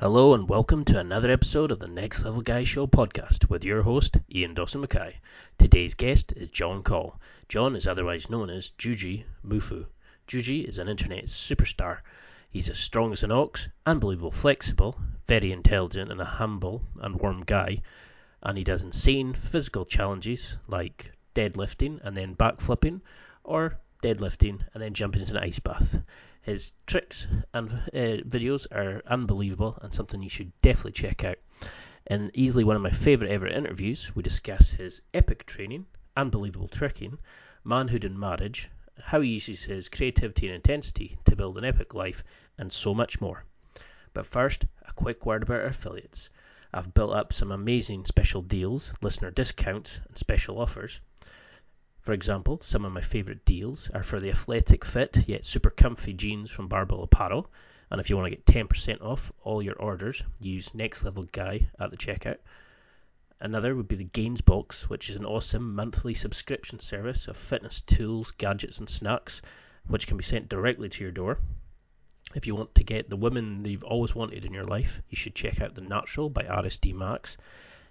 Hello and welcome to another episode of the Next Level Guy Show podcast with your host, Ian Dawson Mackay. Today's guest is Jon Call. Jon is otherwise known as Juji Mufu. Juji is an internet superstar. He's as strong as an ox, unbelievable flexible, very intelligent and a humble and warm guy. And he does insane physical challenges like deadlifting and then backflipping, or deadlifting and then jumping into an ice bath. His tricks and uh, videos are unbelievable and something you should definitely check out. In easily one of my favourite ever interviews, we discuss his epic training, unbelievable tricking, manhood and marriage, how he uses his creativity and intensity to build an epic life, and so much more. But first, a quick word about our affiliates. I've built up some amazing special deals, listener discounts, and special offers. For example, some of my favourite deals are for the athletic fit yet super comfy jeans from Barbell Apparel. And if you want to get 10% off all your orders, use Next Level Guy at the checkout. Another would be the Gains Box, which is an awesome monthly subscription service of fitness tools, gadgets, and snacks, which can be sent directly to your door. If you want to get the woman that you've always wanted in your life, you should check out The Natural by RSD Max.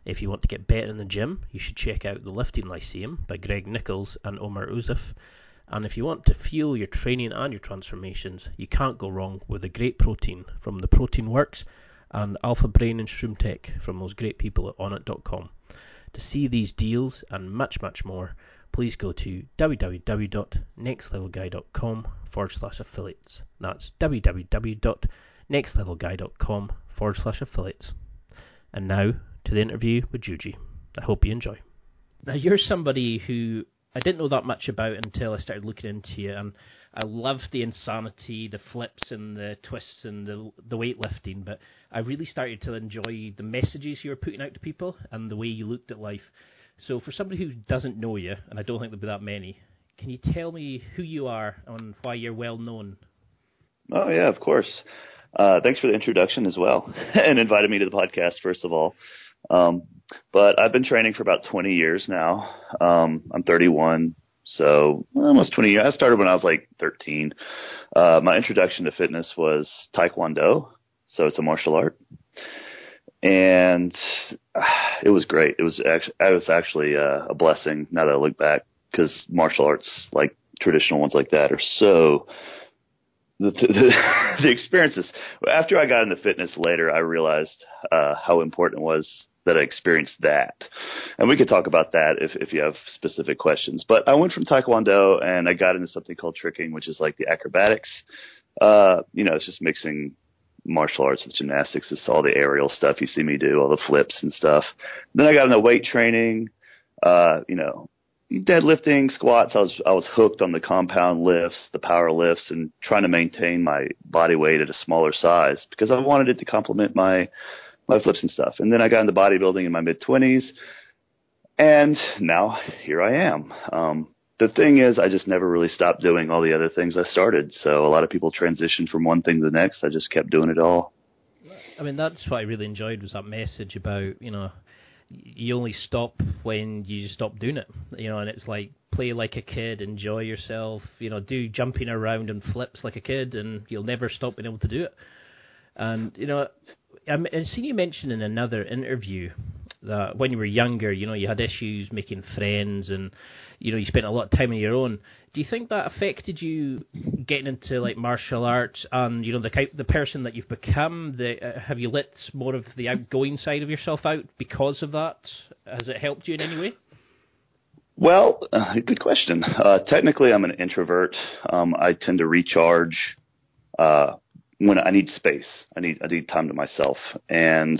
If you want to get better in the gym, you should check out The Lifting Lyceum by Greg Nuckols and Omar Isuf. And if you want to fuel your training and your transformations, you can't go wrong with the great protein from the Protein Works and Alpha Brain and Shroom Tech from those great people at onnit.com. To see these deals and much, much more, please go to www.nextlevelguy.com forward slash affiliates. That's www.nextlevelguy.com forward slash affiliates. And now to the interview with Juji. I hope you enjoy. Now, you're somebody who I didn't know that much about until I started looking into you, and I love the insanity, the flips and the twists and the the weightlifting, but I really started to enjoy the messages you were putting out to people and the way you looked at life. So, for somebody who doesn't know you, and I don't think there'll be that many, can you tell me who you are and why you're well known? Oh yeah, of course. Uh, thanks for the introduction as well, and inviting me to the podcast. First of all, um, but I've been training for about 20 years now. Um, I'm 31, so almost 20 years. I started when I was like 13. Uh, my introduction to fitness was Taekwondo, so it's a martial art, and it was great. It was actually, it was actually uh, a blessing now that I look back because martial arts, like traditional ones like that, are so the, the, the experiences after I got into fitness later, I realized uh, how important it was that I experienced that, and we could talk about that if if you have specific questions. But I went from Taekwondo and I got into something called tricking, which is like the acrobatics. Uh, you know, it's just mixing martial arts with gymnastics. It's all the aerial stuff you see me do, all the flips and stuff. Then I got into weight training. Uh, you know, deadlifting, squats, I was I was hooked on the compound lifts, the power lifts, and trying to maintain my body weight at a smaller size because I wanted it to complement my my flips and stuff. And then I got into bodybuilding in my mid twenties, and now here I am. Um, the thing is, I just never really stopped doing all the other things I started. So a lot of people transition from one thing to the next. I just kept doing it all. I mean, that's what I really enjoyed was that message about you know you only stop when you stop doing it, you know, and it's like play like a kid, enjoy yourself, you know, do jumping around and flips like a kid, and you'll never stop being able to do it. And you know, I've seen you mention in another interview that when you were younger, you know, you had issues making friends, and you know, you spent a lot of time on your own. Do you think that affected you getting into like martial arts and you know the the person that you've become? The, uh, have you let more of the outgoing side of yourself out because of that? Has it helped you in any way? Well, uh, good question. Uh, technically, I'm an introvert. Um, I tend to recharge uh, when I need space. I need I need time to myself, and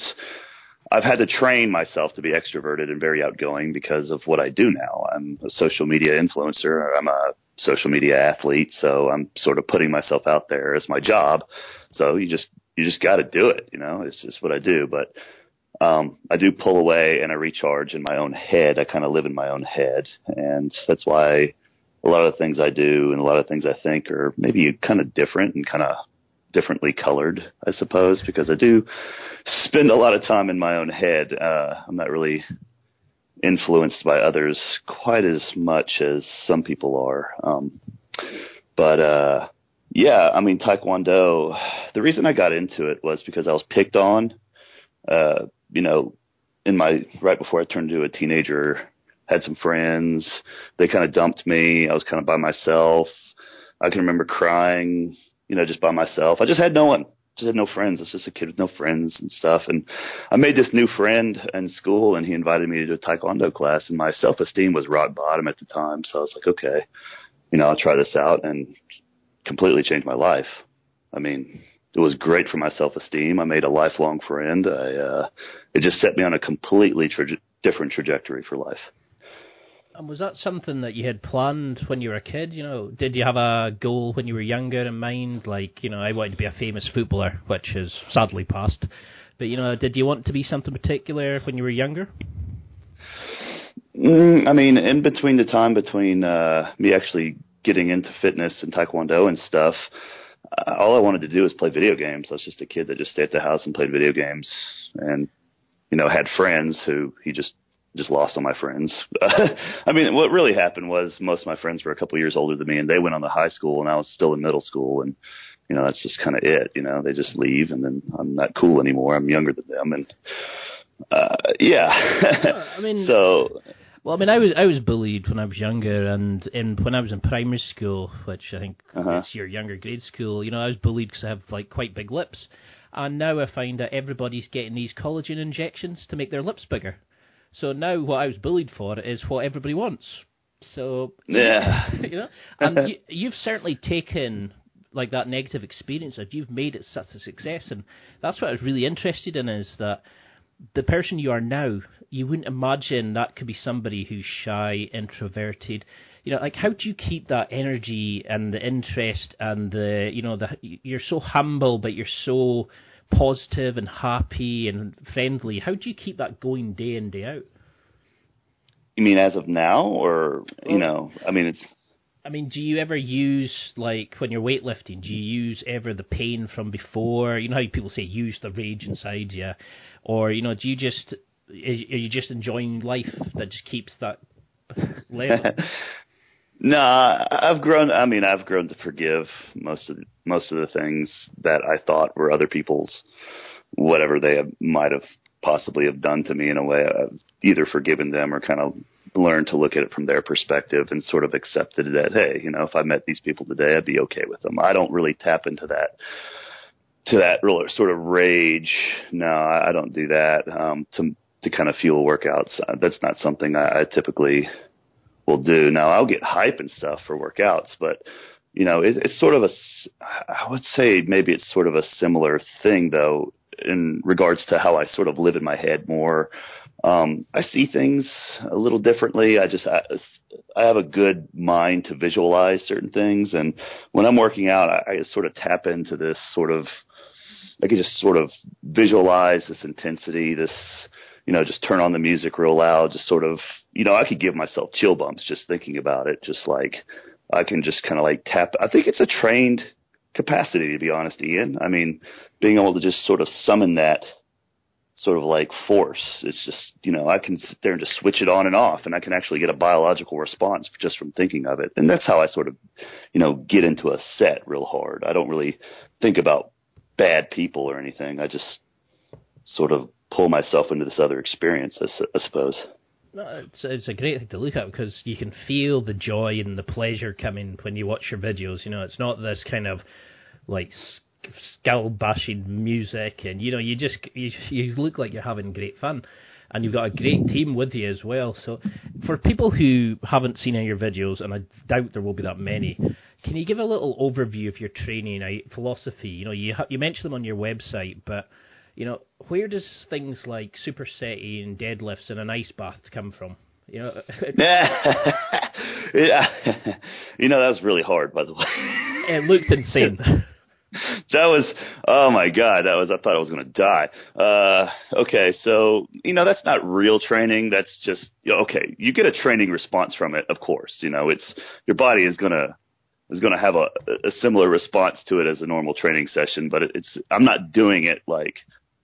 I've had to train myself to be extroverted and very outgoing because of what I do now. I'm a social media influencer. I'm a social media athlete, so I'm sort of putting myself out there as my job. So you just you just got to do it, you know. It's just what I do. But um, I do pull away and I recharge in my own head. I kind of live in my own head, and that's why a lot of the things I do and a lot of things I think are maybe kind of different and kind of differently colored, I suppose, because I do spend a lot of time in my own head. Uh, I'm not really influenced by others quite as much as some people are. Um, but, uh, yeah, I mean, Taekwondo, the reason I got into it was because I was picked on, uh, you know, in my, right before I turned into a teenager, had some friends. They kind of dumped me. I was kind of by myself. I can remember crying, you know, just by myself. I just had no one just had no friends. I was just a kid with no friends and stuff. And I made this new friend in school, and he invited me to do a taekwondo class. And my self esteem was rock bottom at the time, so I was like, okay, you know, I'll try this out, and completely changed my life. I mean, it was great for my self esteem. I made a lifelong friend. I, uh, it just set me on a completely tra- different trajectory for life. And was that something that you had planned when you were a kid? You know, did you have a goal when you were younger in mind? Like, you know, I wanted to be a famous footballer, which is sadly past. But you know, did you want to be something particular when you were younger? Mm, I mean, in between the time between uh, me actually getting into fitness and taekwondo and stuff, uh, all I wanted to do was play video games. I was just a kid that just stayed at the house and played video games, and you know, had friends who he just just lost all my friends. I mean, what really happened was most of my friends were a couple years older than me, and they went on to high school, and I was still in middle school, and you know that's just kind of it. You know, they just leave, and then I'm not cool anymore. I'm younger than them, and uh, yeah. I mean, so. Well, I mean, I was I was bullied when I was younger, and in when I was in primary school, which I think uh-huh. is your younger grade school. You know, I was bullied because I have like quite big lips, and now I find that everybody's getting these collagen injections to make their lips bigger. So now what I was bullied for is what everybody wants. So yeah, you know, and you, you've certainly taken like that negative experience and you've made it such a success, and that's what I was really interested in is that the person you are now, you wouldn't imagine that could be somebody who's shy, introverted. You know, like how do you keep that energy and the interest and the you know the you're so humble but you're so positive and happy and friendly. How do you keep that going day in day out? You mean as of now, or you know, I mean it's. I mean, do you ever use like when you're weightlifting? Do you use ever the pain from before? You know how people say use the rage inside you, or you know, do you just are you just enjoying life that just keeps that level? No, I've grown. I mean, I've grown to forgive most of the, most of the things that I thought were other people's, whatever they have, might have possibly have done to me. In a way, I've either forgiven them or kind of learned to look at it from their perspective and sort of accepted that, hey, you know, if I met these people today, I'd be okay with them. I don't really tap into that to that real sort of rage. No, I don't do that. Um, to to kind of fuel workouts, that's not something I, I typically will do. Now I'll get hype and stuff for workouts, but you know, it, it's sort of a, I would say maybe it's sort of a similar thing though, in regards to how I sort of live in my head more. Um, I see things a little differently. I just, I, I have a good mind to visualize certain things. And when I'm working out, I, I just sort of tap into this sort of, I can just sort of visualize this intensity, this, you know, just turn on the music real loud, just sort of, you know, I could give myself chill bumps just thinking about it. Just like I can just kind of like tap. I think it's a trained capacity, to be honest, Ian. I mean, being able to just sort of summon that sort of like force. It's just, you know, I can sit there and just switch it on and off and I can actually get a biological response just from thinking of it. And that's how I sort of, you know, get into a set real hard. I don't really think about bad people or anything. I just sort of pull myself into this other experience, I, I suppose. No, it's, it's a great thing to look at because you can feel the joy and the pleasure coming when you watch your videos. You know, it's not this kind of like skull bashing music, and you know, you just you, you look like you're having great fun, and you've got a great team with you as well. So, for people who haven't seen any of your videos, and I doubt there will be that many, can you give a little overview of your training uh, philosophy? You know, you ha- you mentioned them on your website, but you know, where does things like supersetting and deadlifts and an ice bath come from? You know, yeah, you know that was really hard, by the way. it looked insane. that was oh my god that was i thought i was going to die uh okay so you know that's not real training that's just okay you get a training response from it of course you know it's your body is going to is going to have a, a similar response to it as a normal training session but it's i'm not doing it like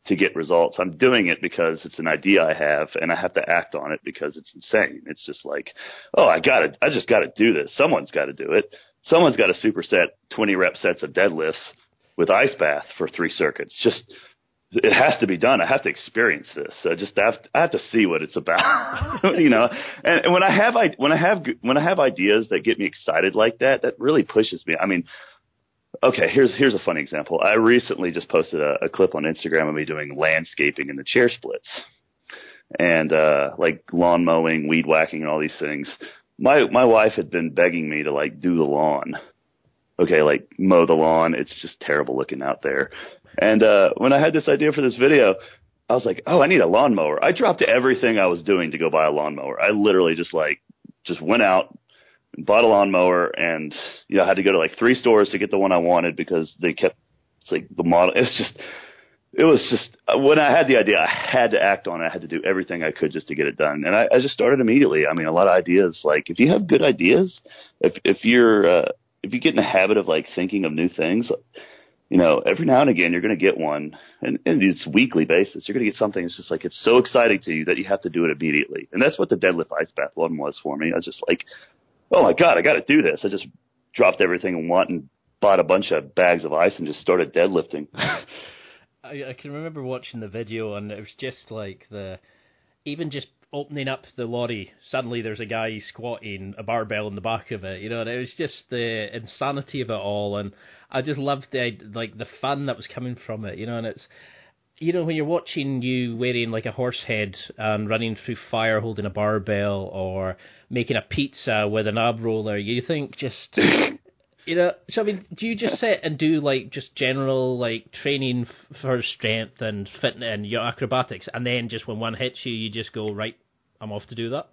to get results i'm doing it because it's an idea i have and i have to act on it because it's insane it's just like oh i got to i just got to do this someone's got to do it someone's got to superset 20 rep sets of deadlifts with ice bath for three circuits. Just it has to be done. I have to experience this. I just have to, I have to see what it's about, you know. And, and when I have I when I have when I have ideas that get me excited like that, that really pushes me. I mean, okay, here's here's a funny example. I recently just posted a, a clip on Instagram of me doing landscaping in the chair splits, and uh like lawn mowing, weed whacking, and all these things my my wife had been begging me to like do the lawn. Okay, like mow the lawn. It's just terrible looking out there. And uh when I had this idea for this video, I was like, "Oh, I need a lawnmower." I dropped everything I was doing to go buy a lawnmower. I literally just like just went out, bought a lawnmower, and you know, I had to go to like three stores to get the one I wanted because they kept it's like the model. It's just it was just when I had the idea, I had to act on it. I had to do everything I could just to get it done, and I, I just started immediately. I mean, a lot of ideas. Like if you have good ideas, if if you're uh, if you get in the habit of like thinking of new things, you know, every now and again you're going to get one, and, and it's weekly basis. You're going to get something. It's just like it's so exciting to you that you have to do it immediately, and that's what the deadlift ice bath one was for me. I was just like, oh my god, I got to do this. I just dropped everything and went and bought a bunch of bags of ice and just started deadlifting. I, I can remember watching the video, and it was just like the even just opening up the lorry, suddenly there's a guy squatting a barbell in the back of it, you know, and it was just the insanity of it all, and I just loved the like the fun that was coming from it, you know, and it's you know when you're watching you wearing like a horse head and running through fire holding a barbell or making a pizza with an ab roller, you think just you know, so I mean, do you just sit and do like just general like training for strength and fitness and your acrobatics, and then just when one hits you, you just go right, I'm off to do that?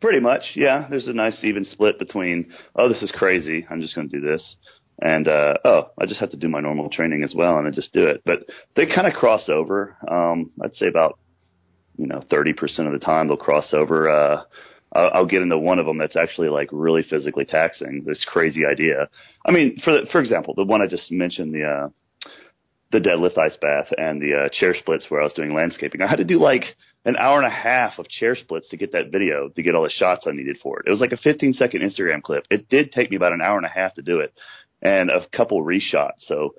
Pretty much, yeah. There's a nice even split between oh, this is crazy, I'm just going to do this, and uh, oh, I just have to do my normal training as well, and I just do it. But they kind of cross over. Um, I'd say about you know 30% of the time they'll cross over. Uh, I'll, I'll get into one of them that's actually like really physically taxing. This crazy idea. I mean, for the, for example, the one I just mentioned, the uh, the deadlift ice bath and the uh, chair splits where I was doing landscaping. I had to do like an hour and a half of chair splits to get that video to get all the shots I needed for it. It was like a 15 second Instagram clip. It did take me about an hour and a half to do it, and a couple reshots. So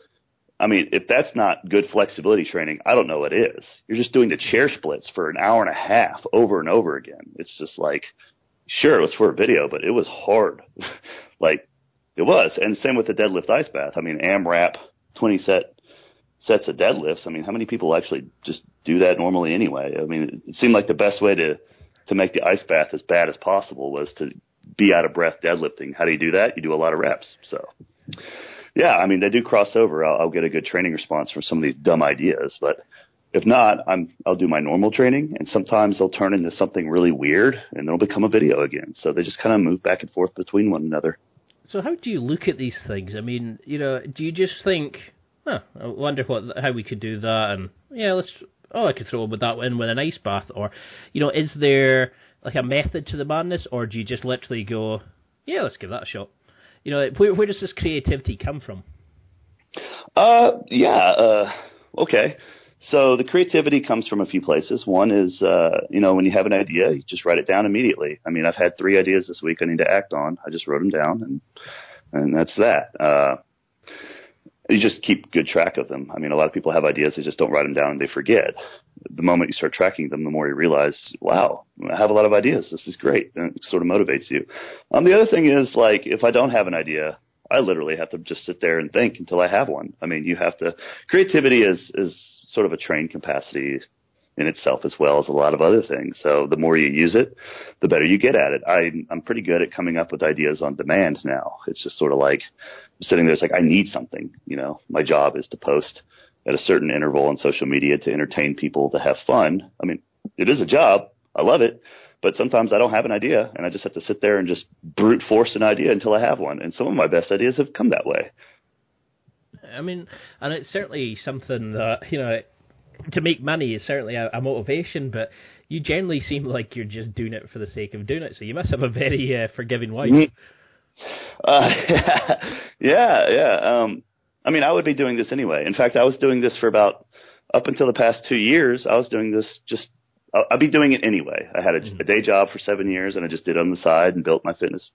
I mean, if that's not good flexibility training, I don't know what is. You're just doing the chair splits for an hour and a half over and over again. It's just like, sure, it was for a video, but it was hard. like, it was. And same with the deadlift ice bath. I mean, AMRAP, 20 set sets of deadlifts. I mean, how many people actually just do that normally anyway? I mean, it seemed like the best way to, to make the ice bath as bad as possible was to be out of breath deadlifting. How do you do that? You do a lot of reps. So, yeah, I mean, they do cross over. I'll, I'll get a good training response from some of these dumb ideas, but if not, I'm I'll do my normal training, and sometimes they'll turn into something really weird, and they'll become a video again. So they just kind of move back and forth between one another. So how do you look at these things? I mean, you know, do you just think, huh, I wonder what how we could do that, and yeah, let's oh, I could throw with that in with an ice bath, or you know, is there like a method to the madness, or do you just literally go, yeah, let's give that a shot? You know, where, where does this creativity come from? Uh, yeah. Uh, okay. So the creativity comes from a few places. One is, uh, you know, when you have an idea, you just write it down immediately. I mean, I've had three ideas this week I need to act on. I just wrote them down, and and that's that. Uh, you just keep good track of them. I mean, a lot of people have ideas, they just don't write them down and they forget. The moment you start tracking them, the more you realize, wow, I have a lot of ideas. This is great. And it sort of motivates you. Um, the other thing is like, if I don't have an idea, I literally have to just sit there and think until I have one. I mean, you have to, creativity is, is sort of a trained capacity in itself as well as a lot of other things. So the more you use it, the better you get at it. I, I'm pretty good at coming up with ideas on demand now. It's just sort of like sitting there. It's like, I need something, you know, my job is to post at a certain interval on social media to entertain people to have fun. I mean, it is a job. I love it. But sometimes I don't have an idea and I just have to sit there and just brute force an idea until I have one. And some of my best ideas have come that way. I mean, and it's certainly something that you know to make money is certainly a, a motivation, but you generally seem like you're just doing it for the sake of doing it. So you must have a very uh, forgiving wife. Uh, yeah, yeah. Um, I mean, I would be doing this anyway. In fact, I was doing this for about up until the past two years. I was doing this just. I'd be doing it anyway. I had a, mm-hmm. a day job for seven years, and I just did it on the side and built my fitness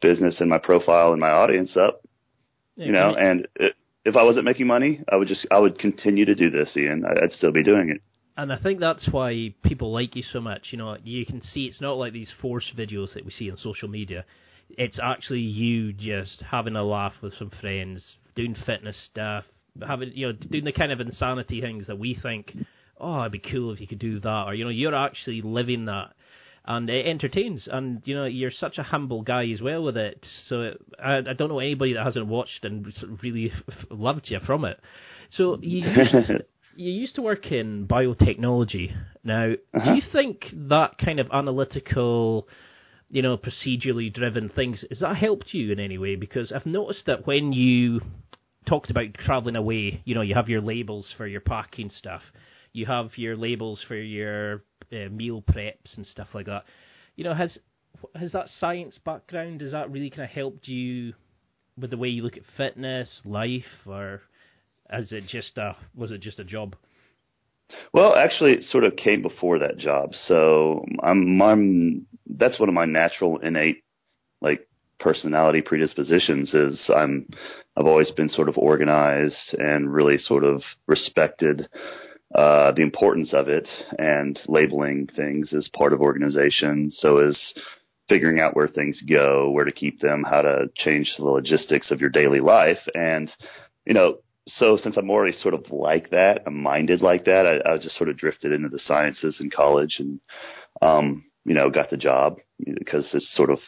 business and my profile and my audience up. Yeah, you know, and it, if I wasn't making money, I would just I would continue to do this, Ian. I'd still be doing it. And I think that's why people like you so much. You know, you can see it's not like these forced videos that we see on social media. It's actually you just having a laugh with some friends, doing fitness stuff, having you know doing the kind of insanity things that we think, oh, it'd be cool if you could do that, or you know, you're actually living that and it entertains. And you know, you're such a humble guy as well with it. So I, I don't know anybody that hasn't watched and really loved you from it. So you used, you used to work in biotechnology. Now, uh-huh. do you think that kind of analytical? You know, procedurally driven things. Has that helped you in any way? Because I've noticed that when you talked about traveling away, you know, you have your labels for your packing stuff you have your labels for your uh, meal preps and stuff like that. You know, has has that science background? Has that really kind of helped you with the way you look at fitness, life, or has it just a was it just a job? Well, actually, it sort of came before that job. So I'm, I'm that's one of my natural innate like personality predispositions is I'm I've always been sort of organized and really sort of respected uh, the importance of it and labeling things as part of organization. So is figuring out where things go, where to keep them, how to change the logistics of your daily life. And, you know, so since I'm already sort of like that, I'm minded like that, I, I just sort of drifted into the sciences in college and, um, you know, got the job because it's sort of,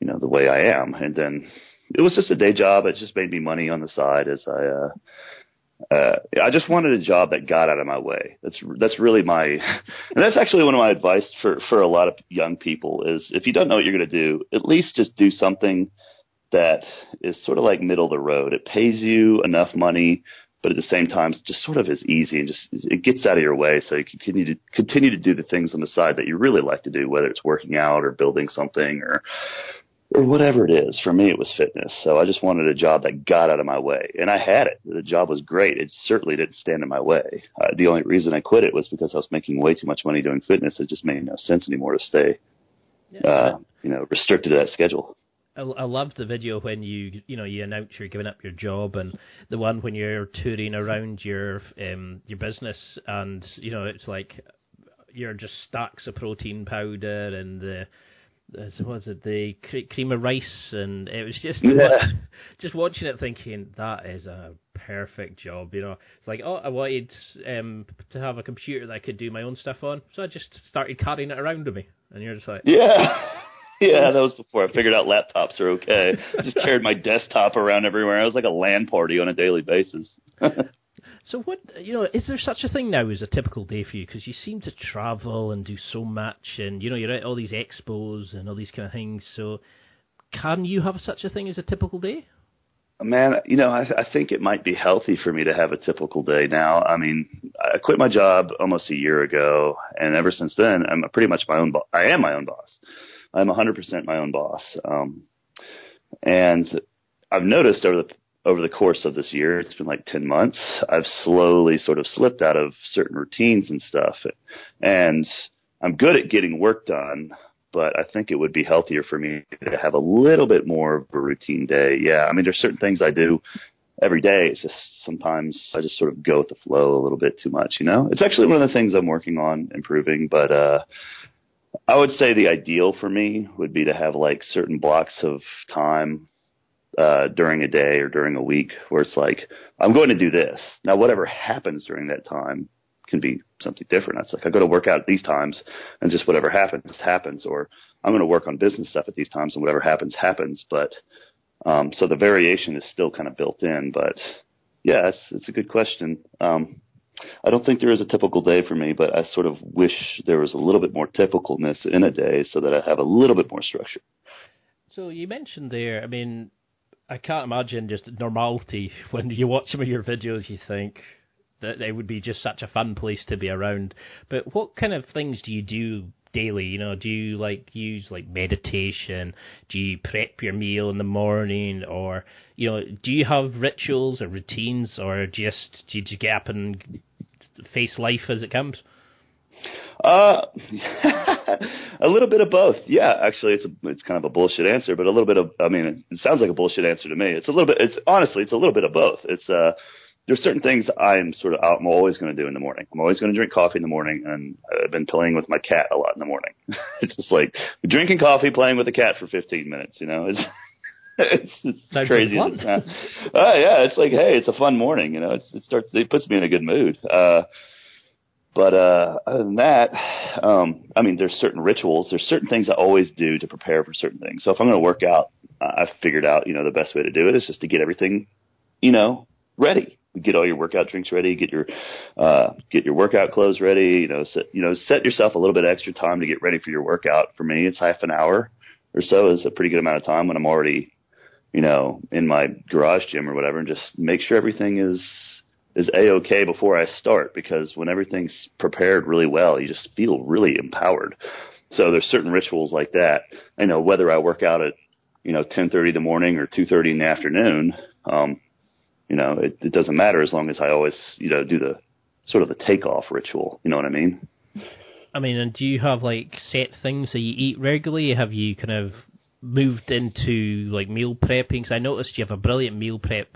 you know, the way I am. And then it was just a day job. It just made me money on the side as I, uh, uh, I just wanted a job that got out of my way. That's that's really my, and that's actually one of my advice for for a lot of young people is if you don't know what you're going to do, at least just do something that is sort of like middle of the road. It pays you enough money, but at the same time, it's just sort of as easy and just it gets out of your way, so you can continue to continue to do the things on the side that you really like to do, whether it's working out or building something or or whatever it is. For me, it was fitness. So I just wanted a job that got out of my way, and I had it. The job was great. It certainly didn't stand in my way. Uh, the only reason I quit it was because I was making way too much money doing fitness. It just made no sense anymore to stay, yeah. uh, you know, restricted to that schedule. I, I love the video when you you know you announce you're giving up your job, and the one when you're touring around your um your business, and you know it's like you're just stacks of protein powder and the was it the cream of rice, and it was just yeah. just watching it, thinking that is a perfect job. You know, it's like oh, I wanted um, to have a computer that I could do my own stuff on, so I just started carrying it around with me, and you're just like yeah. Yeah, that was before I figured out laptops are okay. I just carried my desktop around everywhere. I was like a LAN party on a daily basis. So what you know is there such a thing now as a typical day for you? Because you seem to travel and do so much, and you know you're at all these expos and all these kind of things. So can you have such a thing as a typical day? Man, you know, I, I think it might be healthy for me to have a typical day now. I mean, I quit my job almost a year ago, and ever since then, I'm pretty much my own. Bo- I am my own boss. I'm 100% my own boss. Um, and I've noticed over the over the course of this year, it's been like 10 months, I've slowly sort of slipped out of certain routines and stuff. And I'm good at getting work done, but I think it would be healthier for me to have a little bit more of a routine day. Yeah. I mean, there's certain things I do every day. It's just sometimes I just sort of go with the flow a little bit too much, you know? It's actually one of the things I'm working on improving, but, uh, I would say the ideal for me would be to have like certain blocks of time uh, during a day or during a week where it's like, I'm going to do this. Now, whatever happens during that time can be something different. It's like, I go to work out at these times and just whatever happens, happens. Or I'm going to work on business stuff at these times and whatever happens, happens. But, um, so the variation is still kind of built in. But yeah, it's, it's a good question. Um, I don't think there is a typical day for me, but I sort of wish there was a little bit more typicalness in a day so that I have a little bit more structure. So you mentioned there, I mean, I can't imagine just normality when you watch some of your videos. You think that they would be just such a fun place to be around. But what kind of things do you do daily? You know, do you like use like meditation? Do you prep your meal in the morning, or you know, do you have rituals or routines, or just do you just get up and face life as it comes? Uh, a little bit of both. Yeah, actually, it's a, it's kind of a bullshit answer, but a little bit of. I mean, it sounds like a bullshit answer to me. It's a little bit. It's honestly, it's a little bit of both. It's uh, there's certain things I'm sort of I'm always going to do in the morning. I'm always going to drink coffee in the morning, and I've been playing with my cat a lot in the morning. it's just like drinking coffee, playing with the cat for 15 minutes. You know, it's it's, it's crazy. As it uh, yeah, it's like hey, it's a fun morning. You know, it's, it starts it puts me in a good mood. Uh, but uh, other than that, um, I mean, there's certain rituals. There's certain things I always do to prepare for certain things. So if I'm going to work out, I've figured out, you know, the best way to do it is just to get everything, you know, ready. Get all your workout drinks ready. Get your uh, get your workout clothes ready. You know, set, you know, set yourself a little bit extra time to get ready for your workout. For me, it's half an hour or so is a pretty good amount of time when I'm already, you know, in my garage gym or whatever, and just make sure everything is is a okay before I start because when everything's prepared really well, you just feel really empowered. So there's certain rituals like that. I know whether I work out at you know 10:30 in the morning or 2:30 in the afternoon, um, you know, it, it doesn't matter as long as I always you know do the sort of the takeoff ritual. You know what I mean? I mean, and do you have like set things that you eat regularly? Have you kind of moved into like meal prepping? Because I noticed you have a brilliant meal prep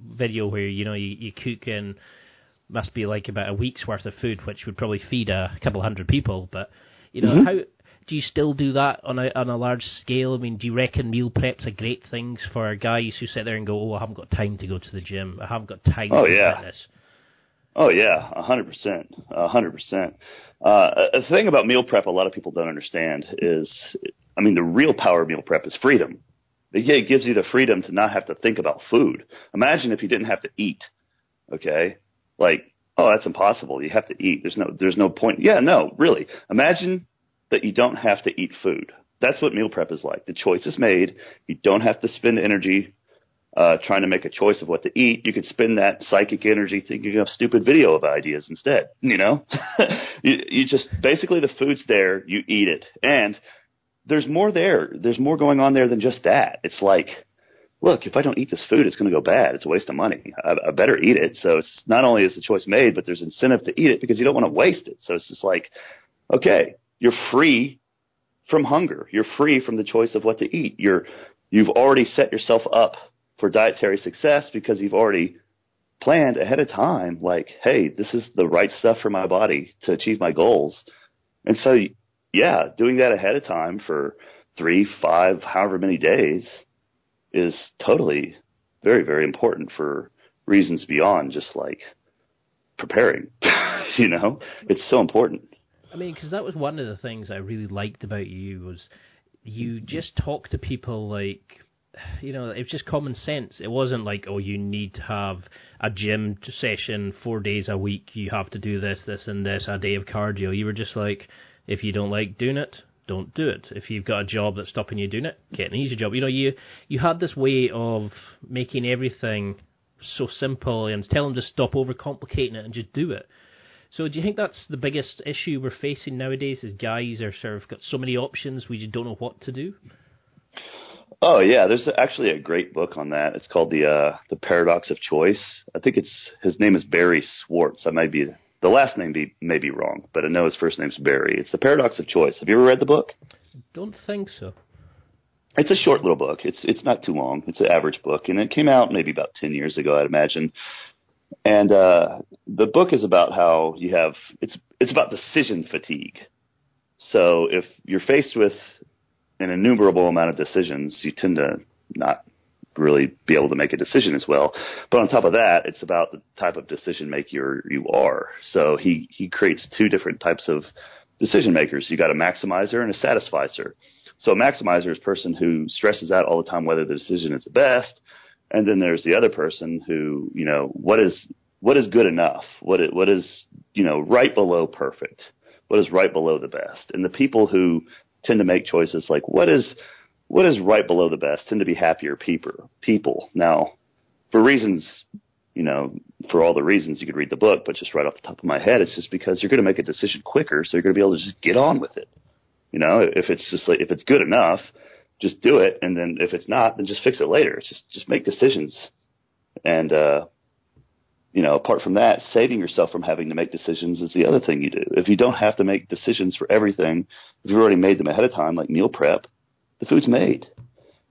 video where you know you, you cook and must be like about a week's worth of food, which would probably feed a couple hundred people. But you know, mm-hmm. Do you still do that on a on a large scale? I mean, do you reckon meal prep's a great thing for guys who sit there and go, "Oh, I haven't got time to go to the gym. I haven't got time oh, yeah. fitness." Oh yeah, a hundred percent, a hundred percent. Uh, a thing about meal prep a lot of people don't understand is, I mean, the real power of meal prep is freedom. It gives you the freedom to not have to think about food. Imagine if you didn't have to eat. Okay, like oh, that's impossible. You have to eat. There's no there's no point. Yeah, no, really. Imagine that you don't have to eat food. That's what meal prep is like. The choice is made. You don't have to spend energy uh, trying to make a choice of what to eat. You could spend that psychic energy thinking of stupid video of ideas instead. You know, you, you just basically the food's there. You eat it, and there's more there. There's more going on there than just that. It's like, look, if I don't eat this food, it's going to go bad. It's a waste of money. I, I better eat it. So it's not only is the choice made, but there's incentive to eat it because you don't want to waste it. So it's just like, okay, you're free from hunger. You're free from the choice of what to eat. You're you've already set yourself up for dietary success because you've already planned ahead of time like hey this is the right stuff for my body to achieve my goals and so yeah, doing that ahead of time for three, five, however many days is totally very, very important for reasons beyond just like preparing. you know, it's so important. I mean, because that was one of the things I really liked about you was you mm-hmm. just talk to people like you know, it was just common sense. It wasn't like, oh, you need to have a gym session four days a week. You have to do this, this, and this, a day of cardio. You were just like, if you don't like doing it, don't do it. If you've got a job that's stopping you doing it, get an easy job. You know, you you had this way of making everything so simple and telling them to stop overcomplicating it and just do it. So do you think that's the biggest issue we're facing nowadays? Is guys are sort of got so many options we just don't know what to do. Oh yeah, there's actually a great book on that. It's called the uh, the Paradox of Choice. I think it's his name is Barry Schwartz. I might be the last name be, may be wrong, but I know his first name's Barry. It's The Paradox of Choice. Have you ever read the book? Don't think so. It's a short little book. It's it's not too long. It's an average book, and it came out maybe about ten years ago, I'd imagine. And uh, the book is about how you have it's it's about decision fatigue. So if you're faced with an innumerable amount of decisions, you tend to not really be able to make a decision as well. But on top of that, it's about the type of decision maker you are. So he, he creates two different types of decision makers. You got a maximizer and a satisficer. So a maximizer is a person who stresses out all the time whether the decision is the best. And then there's the other person who, you know, what is, what is good enough? What is, what is, you know, right below perfect? What is right below the best? And the people who tend to make choices like what is, what is right below the best tend to be happier people. People now, for reasons, you know, for all the reasons you could read the book, but just right off the top of my head, it's just because you're going to make a decision quicker, so you're going to be able to just get on with it. You know, if it's just like if it's good enough, just do it, and then if it's not, then just fix it later. It's just just make decisions, and uh, you know, apart from that, saving yourself from having to make decisions is the other thing you do. If you don't have to make decisions for everything, if you've already made them ahead of time, like meal prep, the food's made.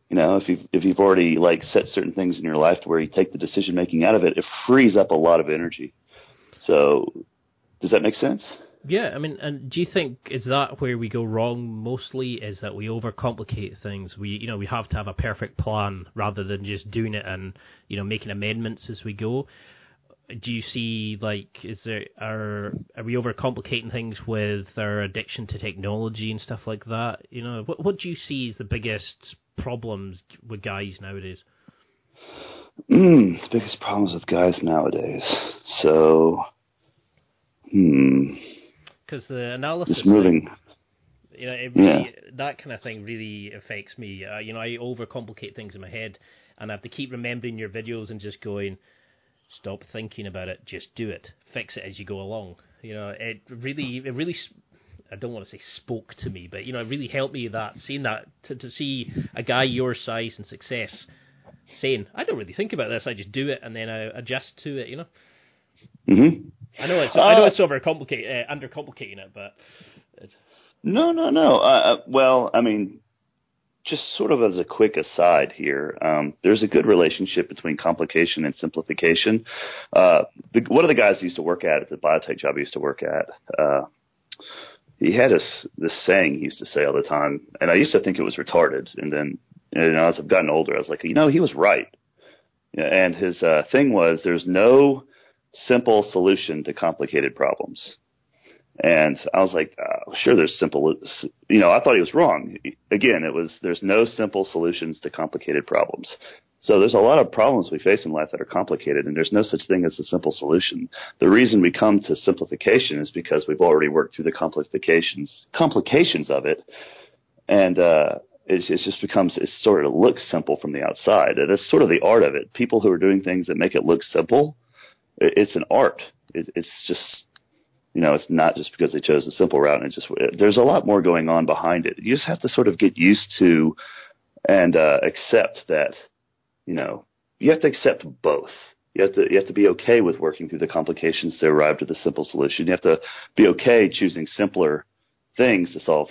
You know, if you've if you've already like set certain things in your life to where you take the decision making out of it, it frees up a lot of energy. So, does that make sense? Yeah, I mean, and do you think is that where we go wrong mostly? Is that we overcomplicate things? We, you know, we have to have a perfect plan rather than just doing it and you know making amendments as we go. Do you see like is there are are we overcomplicating things with our addiction to technology and stuff like that? You know, what what do you see as the biggest problems with guys nowadays? Mm, the biggest problems with guys nowadays. So, hmm because the analysis it's moving. Thing, you know, it really, yeah. that kind of thing really affects me. Uh, you know, I overcomplicate things in my head, and I have to keep remembering your videos and just going, stop thinking about it, just do it, fix it as you go along. You know, it really, it really. I don't want to say spoke to me, but you know, it really helped me that seeing that to, to see a guy your size and success saying, "I don't really think about this. I just do it, and then I adjust to it." You know. Mm-hmm. I know it's uh, I know it's overcomplicated, uh, undercomplicating it, but it's... no, no, no. Uh, uh, well, I mean, just sort of as a quick aside here, um, there's a good relationship between complication and simplification. Uh, the, one of the guys I used to work at at the biotech job I used to work at, uh, he had this this saying he used to say all the time, and I used to think it was retarded. And then, you know, as I've gotten older, I was like, you know, he was right. And his uh, thing was, there's no simple solution to complicated problems. And I was like, oh, sure, there's simple, you know, I thought he was wrong. Again, it was, there's no simple solutions to complicated problems. So there's a lot of problems we face in life that are complicated and there's no such thing as a simple solution. The reason we come to simplification is because we've already worked through the complications, complications of it. And, uh, it, it just becomes, it sort of looks simple from the outside. That's sort of the art of it. People who are doing things that make it look simple, it's an art. It's just you know, it's not just because they chose a simple route and it just there's a lot more going on behind it. You just have to sort of get used to and uh, accept that, you know, you have to accept both. You have to you have to be okay with working through the complications to arrive to the simple solution. You have to be okay choosing simpler things to solve.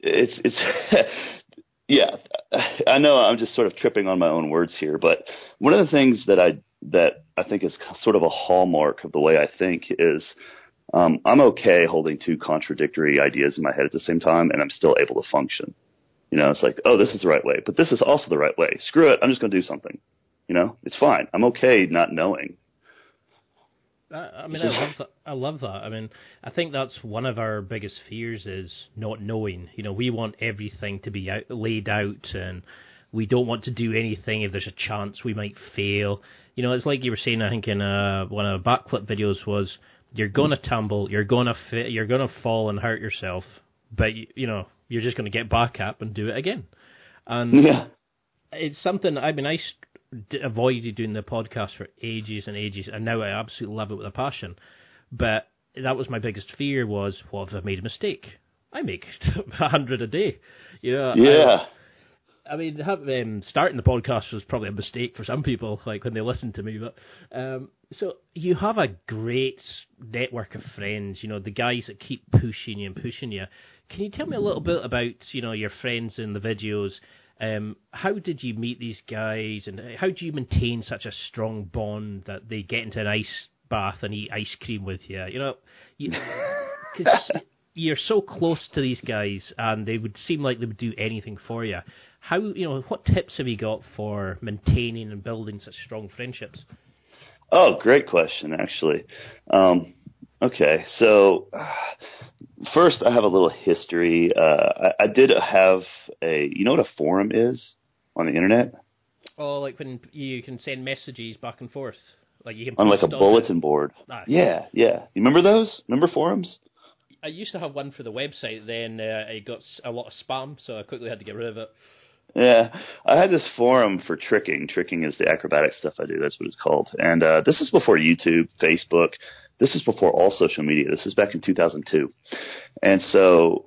It's it's yeah. I know I'm just sort of tripping on my own words here, but one of the things that I that I think is sort of a hallmark of the way I think is um, I'm okay holding two contradictory ideas in my head at the same time, and I'm still able to function. You know, it's like, oh, this is the right way, but this is also the right way. Screw it, I'm just going to do something. You know, it's fine. I'm okay not knowing. I mean, I love that. I love that. I mean, I think that's one of our biggest fears is not knowing. You know, we want everything to be out, laid out, and we don't want to do anything if there's a chance we might fail you know, it's like you were saying. I think in uh, one of the backflip videos was you're gonna tumble, you're gonna fit, you're gonna fall and hurt yourself, but you, you know you're just gonna get back up and do it again. And yeah. it's something. I mean, I avoided doing the podcast for ages and ages, and now I absolutely love it with a passion. But that was my biggest fear: was what if I made a mistake? I make a hundred a day. You know, yeah. I, I mean, have, um, starting the podcast was probably a mistake for some people, like when they listen to me. But um, so you have a great network of friends. You know, the guys that keep pushing you and pushing you. Can you tell me a little bit about you know your friends in the videos? Um, how did you meet these guys, and how do you maintain such a strong bond that they get into an ice bath and eat ice cream with you? You know, you, cause you're so close to these guys, and they would seem like they would do anything for you. How you know what tips have you got for maintaining and building such strong friendships? Oh, great question, actually. Um, okay, so first I have a little history. Uh, I, I did have a. You know what a forum is on the internet? Oh, like when you can send messages back and forth, like you can on like a bulletin it. board. Ah, yeah, yeah. You remember those? Remember forums? I used to have one for the website. Then uh, it got a lot of spam, so I quickly had to get rid of it. Yeah, I had this forum for tricking. Tricking is the acrobatic stuff I do. That's what it's called. And uh, this is before YouTube, Facebook. This is before all social media. This is back in 2002. And so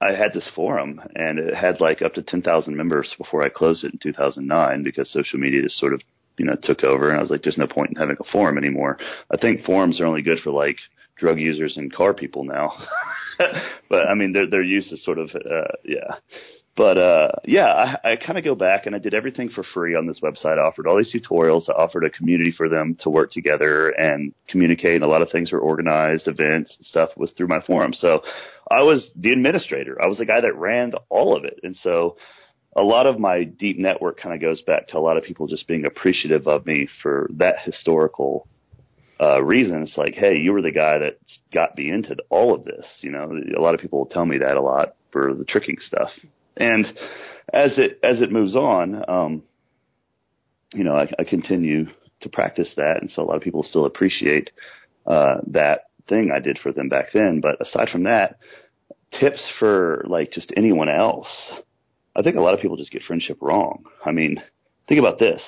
I had this forum, and it had like up to 10,000 members before I closed it in 2009 because social media just sort of you know took over, and I was like, there's no point in having a forum anymore. I think forums are only good for like drug users and car people now. but I mean, they're they're used as sort of uh, yeah. But uh, yeah, I, I kind of go back and I did everything for free on this website. I offered all these tutorials. I offered a community for them to work together and communicate. And a lot of things were organized, events stuff was through my forum. So I was the administrator. I was the guy that ran all of it. And so a lot of my deep network kind of goes back to a lot of people just being appreciative of me for that historical uh, reason. It's like, hey, you were the guy that got me into all of this. You know, a lot of people tell me that a lot for the tricking stuff. And as it as it moves on, um, you know, I, I continue to practice that, and so a lot of people still appreciate uh, that thing I did for them back then. But aside from that, tips for like just anyone else. I think a lot of people just get friendship wrong. I mean, think about this.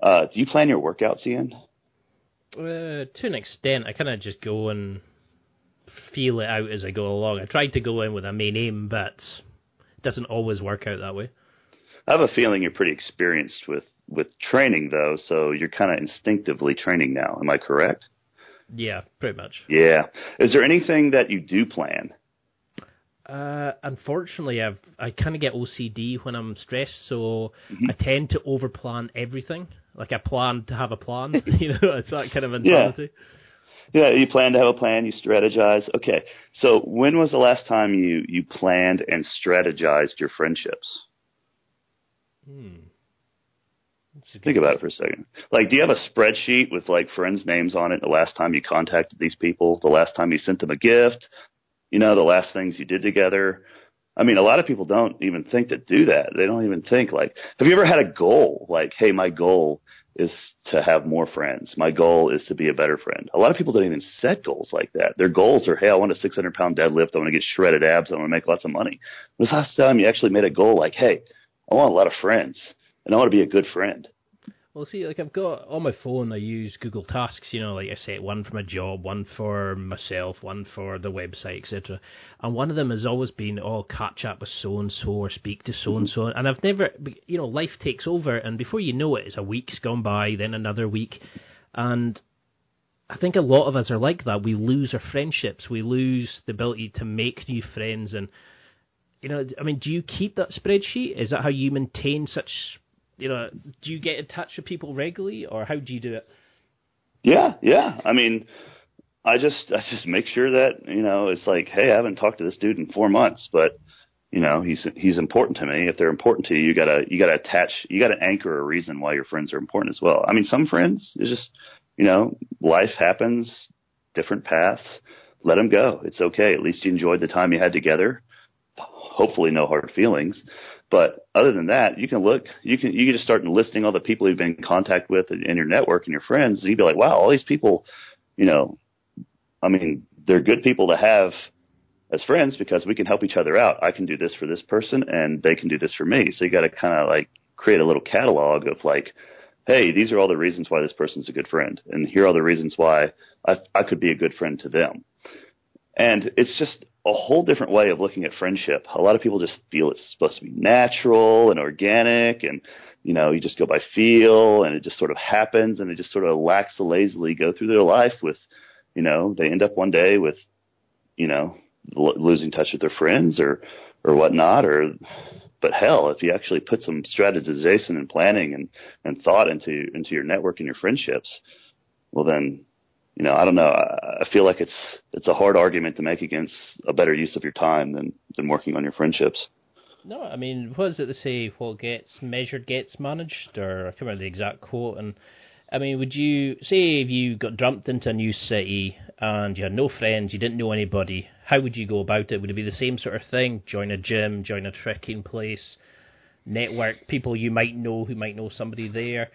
Uh, do you plan your workouts, Ian? Uh, to an extent, I kind of just go and feel it out as I go along. I try to go in with a main aim, but doesn't always work out that way. I have a feeling you're pretty experienced with with training, though, so you're kind of instinctively training now. Am I correct? Yeah, pretty much. Yeah. Is there anything that you do plan? Uh, unfortunately, I've I kind of get OCD when I'm stressed, so mm-hmm. I tend to overplan everything. Like I plan to have a plan, you know, it's that kind of mentality. Yeah. Yeah, you plan to have a plan, you strategize. Okay, so when was the last time you you planned and strategized your friendships? Hmm. Think about it for a second. Like, do you have a spreadsheet with like friends' names on it? The last time you contacted these people, the last time you sent them a gift, you know, the last things you did together. I mean, a lot of people don't even think to do that. They don't even think like, have you ever had a goal? Like, hey, my goal is to have more friends. My goal is to be a better friend. A lot of people don't even set goals like that. Their goals are, hey, I want a 600 pound deadlift. I want to get shredded abs. I want to make lots of money. When was the last time you actually made a goal like, hey, I want a lot of friends and I want to be a good friend? Well, see, like I've got on my phone, I use Google Tasks. You know, like I set one for my job, one for myself, one for the website, etc. And one of them has always been, oh, catch up with so and so or speak to so and so. And I've never, you know, life takes over, and before you know it, it's a week's gone by, then another week, and I think a lot of us are like that. We lose our friendships, we lose the ability to make new friends, and you know, I mean, do you keep that spreadsheet? Is that how you maintain such you know, do you get in touch with people regularly, or how do you do it? Yeah, yeah. I mean, I just I just make sure that you know it's like, hey, I haven't talked to this dude in four months, but you know he's he's important to me. If they're important to you, you gotta you gotta attach, you gotta anchor a reason why your friends are important as well. I mean, some friends is just you know life happens, different paths. Let them go. It's okay. At least you enjoyed the time you had together. Hopefully, no hard feelings. But other than that, you can look, you can, you can just start listing all the people you've been in contact with in your network and your friends. And you'd be like, wow, all these people, you know, I mean, they're good people to have as friends because we can help each other out. I can do this for this person and they can do this for me. So you got to kind of like create a little catalog of like, hey, these are all the reasons why this person's a good friend, and here are the reasons why I, I could be a good friend to them. And it's just a whole different way of looking at friendship. A lot of people just feel it's supposed to be natural and organic and you know, you just go by feel and it just sort of happens and it just sort of lax lazily go through their life with, you know, they end up one day with, you know, l- losing touch with their friends or, or whatnot or, but hell, if you actually put some strategization and planning and, and thought into, into your network and your friendships, well then you know, I don't know. I feel like it's it's a hard argument to make against a better use of your time than than working on your friendships. No, I mean, what is it to say? What gets measured gets managed, or I can't remember the exact quote. And I mean, would you say if you got dumped into a new city and you had no friends, you didn't know anybody, how would you go about it? Would it be the same sort of thing? Join a gym, join a tricking place, network people you might know who might know somebody there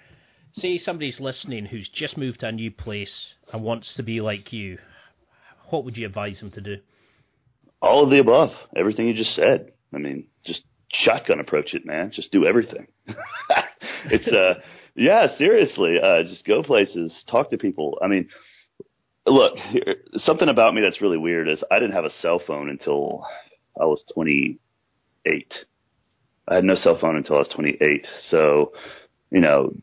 say somebody's listening who's just moved to a new place and wants to be like you, what would you advise him to do? All of the above, everything you just said. I mean, just shotgun approach it, man. Just do everything. it's uh yeah, seriously. Uh just go places, talk to people. I mean, look, here, something about me that's really weird is I didn't have a cell phone until I was 28. I had no cell phone until I was 28. So, you know,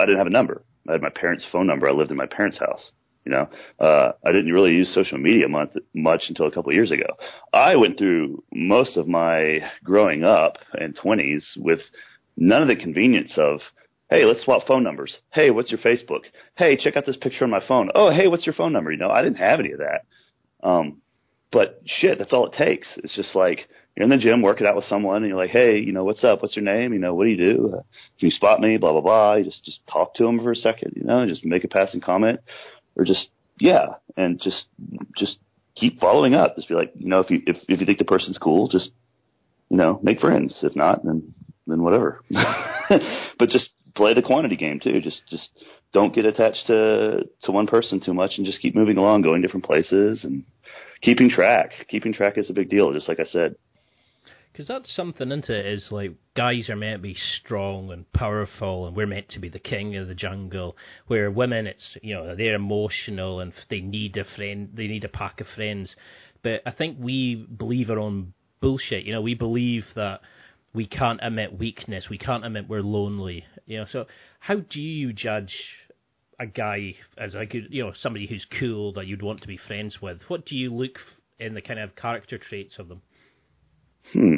I didn't have a number. I had my parents' phone number. I lived in my parents' house. You know, uh, I didn't really use social media much, much until a couple of years ago. I went through most of my growing up and 20s with none of the convenience of, hey, let's swap phone numbers. Hey, what's your Facebook? Hey, check out this picture on my phone. Oh, hey, what's your phone number? You know, I didn't have any of that. Um, but shit, that's all it takes. It's just like you're in the gym working out with someone, and you're like, hey, you know, what's up? What's your name? You know, what do you do? Can you spot me? Blah blah blah. You just just talk to them for a second, you know, just make a passing comment or just yeah, and just just keep following up. Just be like, you know, if you if if you think the person's cool, just you know, make friends. If not, then then whatever. but just play the quantity game too. Just just don't get attached to to one person too much, and just keep moving along, going different places, and keeping track. Keeping track is a big deal. Just like I said. Because that's something into it is like guys are meant to be strong and powerful, and we're meant to be the king of the jungle. Where women, it's you know they're emotional and they need a friend, they need a pack of friends. But I think we believe our own bullshit. You know, we believe that we can't admit weakness, we can't admit we're lonely. You know, so how do you judge a guy as like you know somebody who's cool that you'd want to be friends with? What do you look in the kind of character traits of them? Hmm.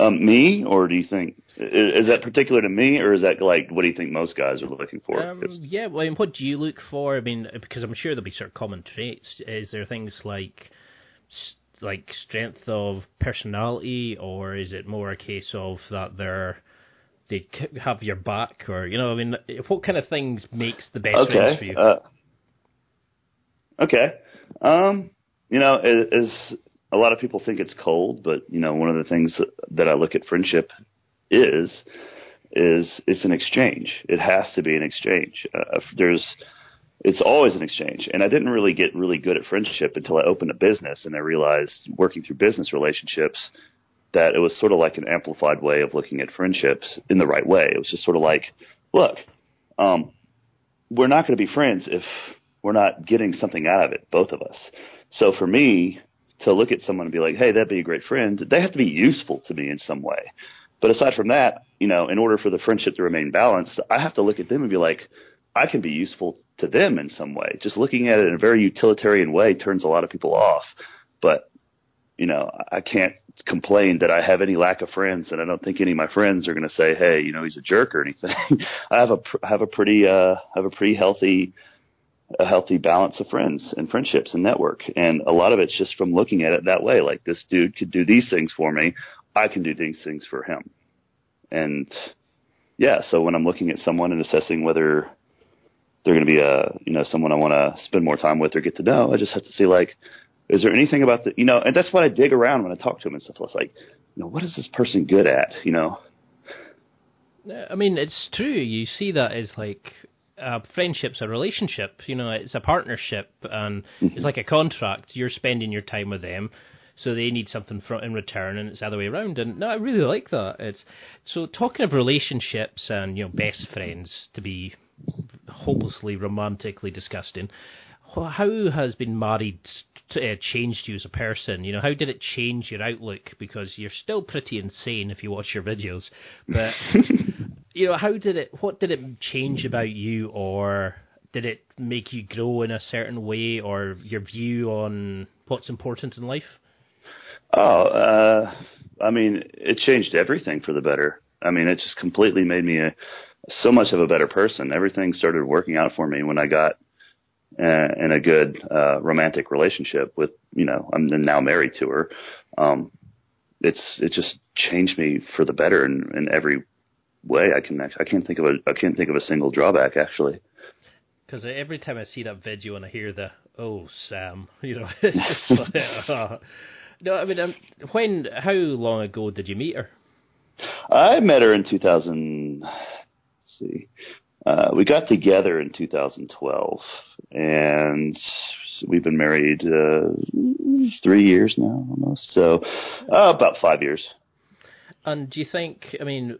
Um, me, or do you think is, is, that particular to me, or is that like what do you think most guys are looking for? Um, yeah, well, I mean, what do you look for? I mean, because I'm sure there'll be sort of common traits. Is there things like like strength of personality, or is it more a case of that they're they have your back, or you know, I mean, what kind of things makes the best okay. friends for you? Uh, okay, um, you know, as a lot of people think it's cold, but you know, one of the things that I look at friendship is is it's an exchange. It has to be an exchange. Uh, there's it's always an exchange. And I didn't really get really good at friendship until I opened a business and I realized working through business relationships that it was sort of like an amplified way of looking at friendships in the right way. It was just sort of like, look, um, we're not going to be friends if we're not getting something out of it, both of us. So for me, to look at someone and be like, hey, that'd be a great friend, they have to be useful to me in some way. But aside from that, you know, in order for the friendship to remain balanced, I have to look at them and be like, I can be useful to them in some way. Just looking at it in a very utilitarian way turns a lot of people off. But, you know, I can't complain that I have any lack of friends and I don't think any of my friends are going to say, Hey, you know, he's a jerk or anything. I have a, have a pretty, uh, have a pretty healthy, a healthy balance of friends and friendships and network. And a lot of it's just from looking at it that way. Like this dude could do these things for me. I can do these things for him. And yeah, so when I'm looking at someone and assessing whether they're going to be a, you know, someone I want to spend more time with or get to know, I just have to see like, is there anything about the, you know, and that's what I dig around when I talk to them and stuff. It's like, you know, what is this person good at? You know? I mean, it's true. You see that as like a friendship's a relationship. You know, it's a partnership, and mm-hmm. it's like a contract. You're spending your time with them, so they need something from in return, and it's the other way around. And no, I really like that. It's so talking of relationships and you know best friends to be hopelessly romantically disgusting. How has being married uh, changed you as a person? You know, how did it change your outlook? Because you're still pretty insane if you watch your videos, but you know, how did it? What did it change about you, or did it make you grow in a certain way, or your view on what's important in life? Oh, uh, I mean, it changed everything for the better. I mean, it just completely made me a, so much of a better person. Everything started working out for me when I got uh, in a good uh, romantic relationship with, you know, I'm now married to her. Um, it's it just changed me for the better in, in every way. I can I can't think of a I can't think of a single drawback actually. Because every time I see that video and I hear the "Oh Sam," you know, it's just like, uh, no, I mean, um, when how long ago did you meet her? I met her in 2000. see, uh, we got together in 2012, and we've been married uh, three years now, almost. So uh, about five years. And do you think? I mean,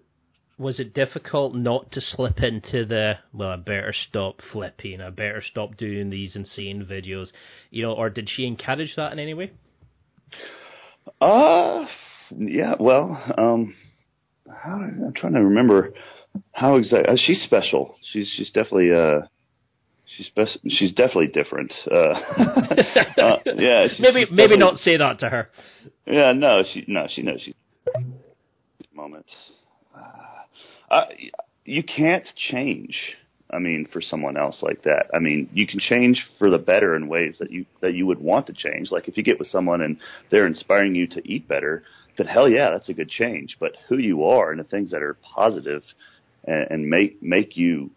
was it difficult not to slip into the well? I better stop flipping. I better stop doing these insane videos. You know, or did she encourage that in any way? Uh, yeah. Well, um, how, I'm trying to remember how exactly. Uh, she's special. She's she's definitely uh she's she's definitely different. Uh, uh, yeah, she's, maybe she's maybe not say that to her. Yeah, no, she no, she knows she's moments. Uh, you can't change. I mean, for someone else like that. I mean, you can change for the better in ways that you that you would want to change. Like if you get with someone and they're inspiring you to eat better, then hell yeah, that's a good change. But who you are and the things that are positive and, and make make you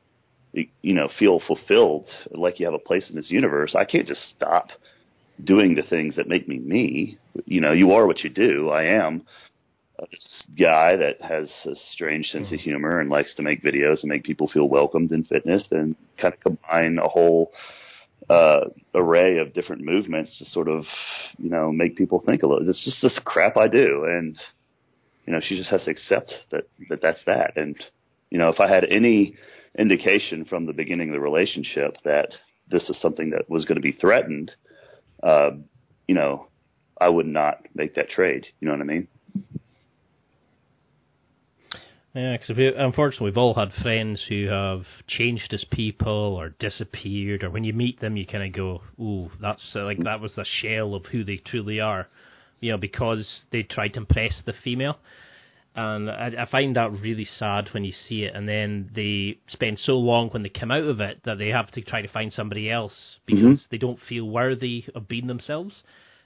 you know feel fulfilled, like you have a place in this universe. I can't just stop doing the things that make me me. You know, you are what you do. I am this guy that has a strange sense of humor and likes to make videos and make people feel welcomed in fitness and kind of combine a whole uh, array of different movements to sort of, you know, make people think a little. It's just this crap I do. And, you know, she just has to accept that, that that's that. And, you know, if I had any indication from the beginning of the relationship that this is something that was going to be threatened, uh, you know, I would not make that trade. You know what I mean? Yeah, because unfortunately we've all had friends who have changed as people or disappeared, or when you meet them, you kind of go, "Ooh, that's uh, like that was the shell of who they truly are," you know, because they tried to impress the female. And I, I find that really sad when you see it, and then they spend so long when they come out of it that they have to try to find somebody else because mm-hmm. they don't feel worthy of being themselves,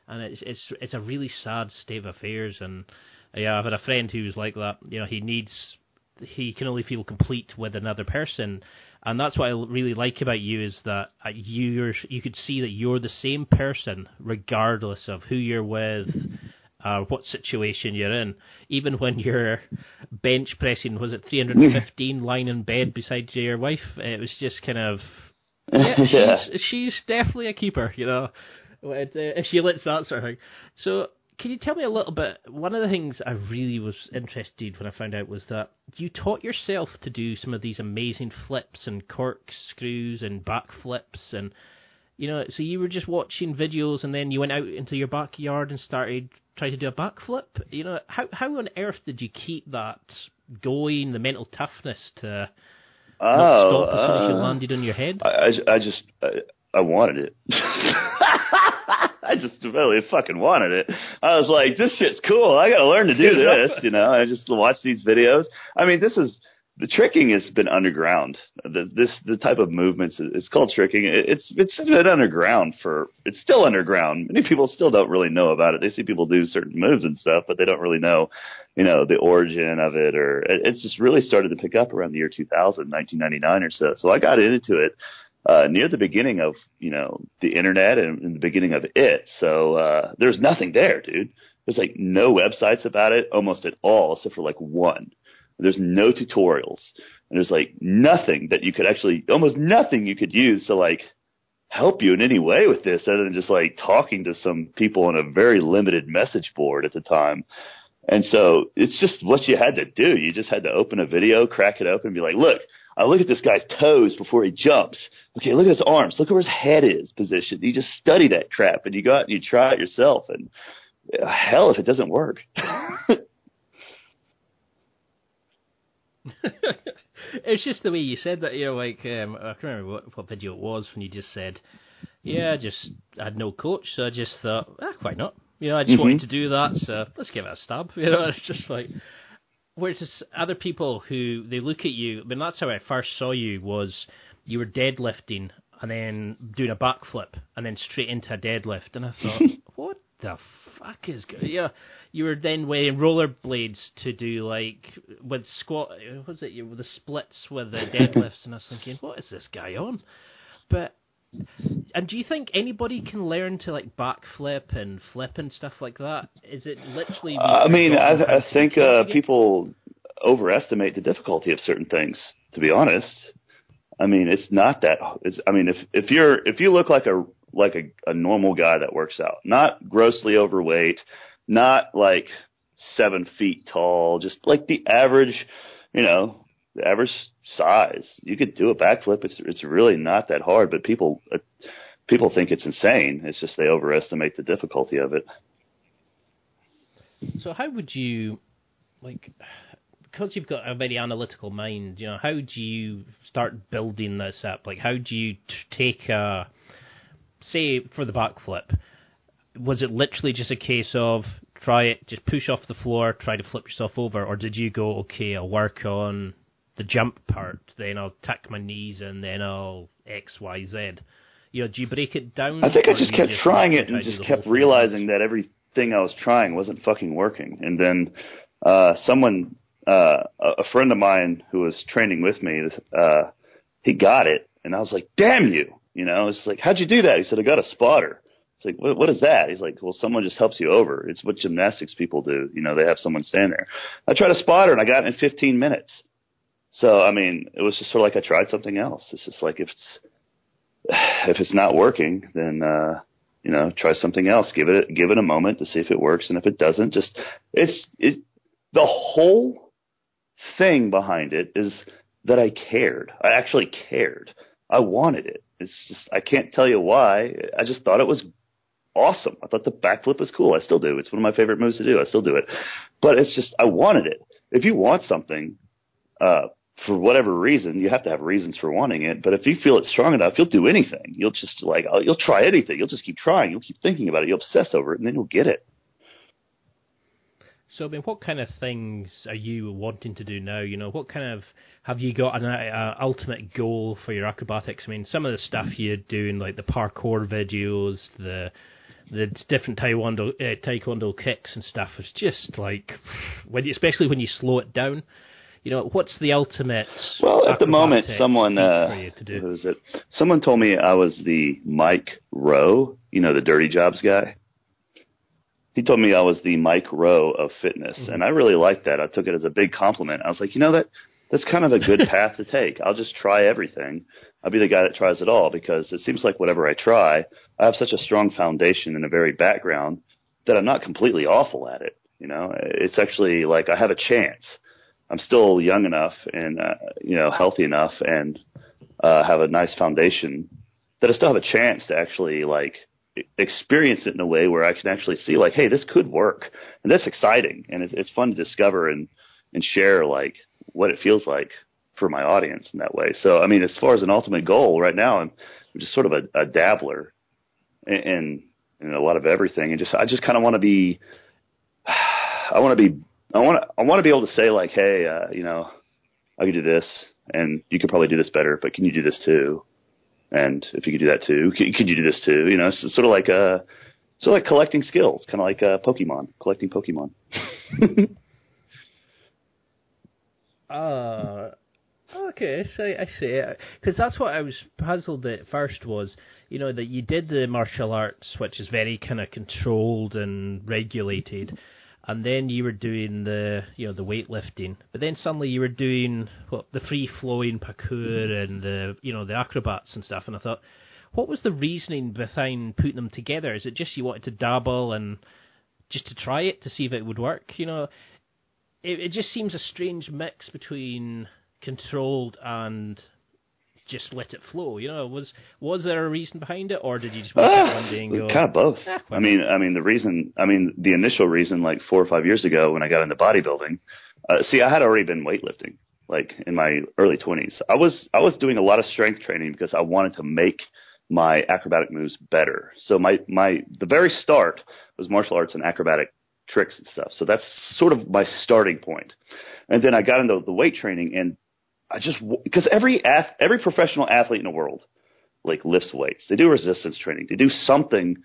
and it's it's it's a really sad state of affairs and yeah, I've had a friend who's like that. You know, he needs he can only feel complete with another person, and that's what I really like about you is that uh, you're you could see that you're the same person regardless of who you're with. Uh, what situation you're in, even when you're bench pressing, was it 315 lying in bed beside your wife? It was just kind of, yeah, yeah. She's, she's definitely a keeper, you know. If she lets that sort of thing. So can you tell me a little bit? One of the things I really was interested when I found out was that you taught yourself to do some of these amazing flips and corkscrews and backflips, and you know, so you were just watching videos and then you went out into your backyard and started trying to do a backflip. You know, how how on earth did you keep that going? The mental toughness to oh, not stop as soon as you uh, landed on your head. I, I, I just I, I wanted it. I just really fucking wanted it. I was like, this shit's cool. I got to learn to do this. You know, I just watch these videos. I mean, this is the tricking has been underground. The, this the type of movements it's called tricking. It's it's been underground for it's still underground. Many people still don't really know about it. They see people do certain moves and stuff, but they don't really know, you know, the origin of it. Or it's just really started to pick up around the year 2000, 1999 or so. So I got into it uh, near the beginning of you know the internet and, and the beginning of it. So uh, there's nothing there, dude. There's like no websites about it almost at all, except for like one. There's no tutorials, and there's like nothing that you could actually, almost nothing you could use to like help you in any way with this, other than just like talking to some people on a very limited message board at the time. And so it's just what you had to do. You just had to open a video, crack it open, and be like, look, I look at this guy's toes before he jumps. Okay, look at his arms. Look at where his head is positioned. You just study that crap and you go out and you try it yourself. And uh, hell, if it doesn't work. it's just the way you said that. You know, like um, I can't remember what, what video it was when you just said, "Yeah, I just I had no coach, so I just thought, ah, why not?" You know, I just mm-hmm. wanted to do that, so let's give it a stab. You know, it's just like whereas other people who they look at you, I mean, that's how I first saw you was you were deadlifting and then doing a backflip and then straight into a deadlift, and I thought, what the fuck is good? Yeah, you were then wearing rollerblades to do like with squat. What was it? With the splits with the deadlifts, and I was thinking, what is this guy on? But and do you think anybody can learn to like backflip and flip and stuff like that? Is it literally? I mean, I, I think uh, people overestimate the difficulty of certain things. To be honest, I mean, it's not that. It's, I mean, if if you're if you look like a like a, a normal guy that works out, not grossly overweight, not like seven feet tall, just like the average, you know, the average size. You could do a backflip. It's it's really not that hard, but people uh, people think it's insane. It's just they overestimate the difficulty of it. So how would you like because you've got a very analytical mind, you know, how do you start building this up? Like, how do you t- take a, say, for the backflip, was it literally just a case of try it, just push off the floor, try to flip yourself over, or did you go, okay, I'll work on the jump part, then I'll tuck my knees, and then I'll X, Y, Z? You know, do you break it down? I think I just kept just trying it and just kept realizing that everything I was trying wasn't fucking working. And then uh, someone uh, a friend of mine who was training with me, uh, he got it, and I was like, "Damn you!" You know, it's like, "How'd you do that?" He said, "I got a spotter." It's like, what, what is that? He's like, well, someone just helps you over. It's what gymnastics people do. You know, they have someone stand there. I tried a spotter and I got it in 15 minutes. So, I mean, it was just sort of like I tried something else. It's just like if it's if it's not working, then uh, you know, try something else. Give it give it a moment to see if it works, and if it doesn't, just it's it. The whole thing behind it is that I cared. I actually cared. I wanted it. It's just I can't tell you why. I just thought it was awesome. I thought the backflip was cool. I still do. It's one of my favorite moves to do. I still do it. But it's just I wanted it. If you want something, uh, for whatever reason, you have to have reasons for wanting it. But if you feel it's strong enough, you'll do anything. You'll just like you'll try anything. You'll just keep trying. You'll keep thinking about it. You'll obsess over it, and then you'll get it. So, I mean, what kind of things are you wanting to do now? You know, what kind of have you got an uh, ultimate goal for your acrobatics? I mean, some of the stuff you're doing, like the parkour videos, the the different taekwondo uh, taekwondo kicks and stuff, is just like when especially when you slow it down. You know, what's the ultimate? Well, at the moment, someone uh, who is it? Someone told me I was the Mike Rowe, you know, the Dirty Jobs guy he told me I was the Mike Rowe of fitness, mm-hmm. and I really liked that. I took it as a big compliment. I was like, you know that that's kind of a good path to take. I'll just try everything. I'll be the guy that tries it all because it seems like whatever I try, I have such a strong foundation and a very background that I'm not completely awful at it. You know, it's actually like I have a chance. I'm still young enough and uh, you know healthy enough and uh, have a nice foundation that I still have a chance to actually like experience it in a way where I can actually see like, hey, this could work, and that's exciting, and it's, it's fun to discover and and share like what it feels like for my audience in that way. So, I mean, as far as an ultimate goal, right now I'm just sort of a, a dabbler in, in in a lot of everything, and just I just kind of want to be, I want to be, I want to I want to be able to say like, hey, uh, you know, I can do this, and you could probably do this better, but can you do this too? And if you could do that too, could, you do this too? You know, it's sort of like a, sort of like collecting skills, kind of like a Pokemon, collecting Pokemon. uh, okay, so I see it because that's what I was puzzled at first was, you know, that you did the martial arts, which is very kind of controlled and regulated, and then you were doing the you know the weightlifting, but then suddenly you were doing what the free flowing parkour and the you know the acrobats and stuff, and I thought, what was the reasoning behind putting them together? Is it just you wanted to dabble and just to try it to see if it would work? You know, it, it just seems a strange mix between controlled and just let it flow? You know, was was there a reason behind it, or did you just wake uh, up one day and go? Kind of both. I mean, I mean, the reason, I mean, the initial reason, like four or five years ago when I got into bodybuilding, uh, see, I had already been weightlifting, like in my early twenties. I was I was doing a lot of strength training because I wanted to make my acrobatic moves better. So my my the very start was martial arts and acrobatic tricks and stuff. So that's sort of my starting point. And then I got into the weight training and I just because every every professional athlete in the world like lifts weights. They do resistance training. They do something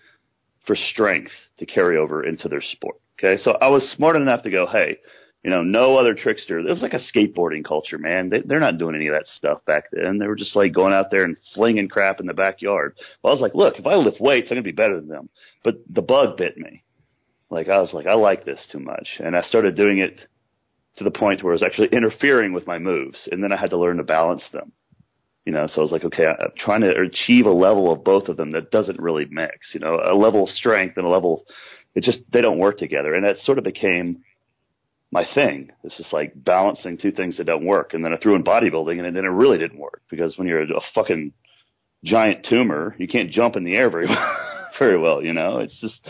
for strength to carry over into their sport. Okay, so I was smart enough to go, hey, you know, no other trickster. Was like a skateboarding culture, man. They, they're not doing any of that stuff back then. They were just like going out there and flinging crap in the backyard. Well, I was like, look, if I lift weights, I'm gonna be better than them. But the bug bit me. Like I was like, I like this too much, and I started doing it to the point where it was actually interfering with my moves, and then I had to learn to balance them. You know, so I was like, okay, I'm trying to achieve a level of both of them that doesn't really mix. You know, a level of strength and a level, it just they don't work together, and that sort of became my thing. It's just like balancing two things that don't work. And then I threw in bodybuilding and then it really didn't work because when you're a fucking giant tumor, you can't jump in the air very well, very well, you know? It's just,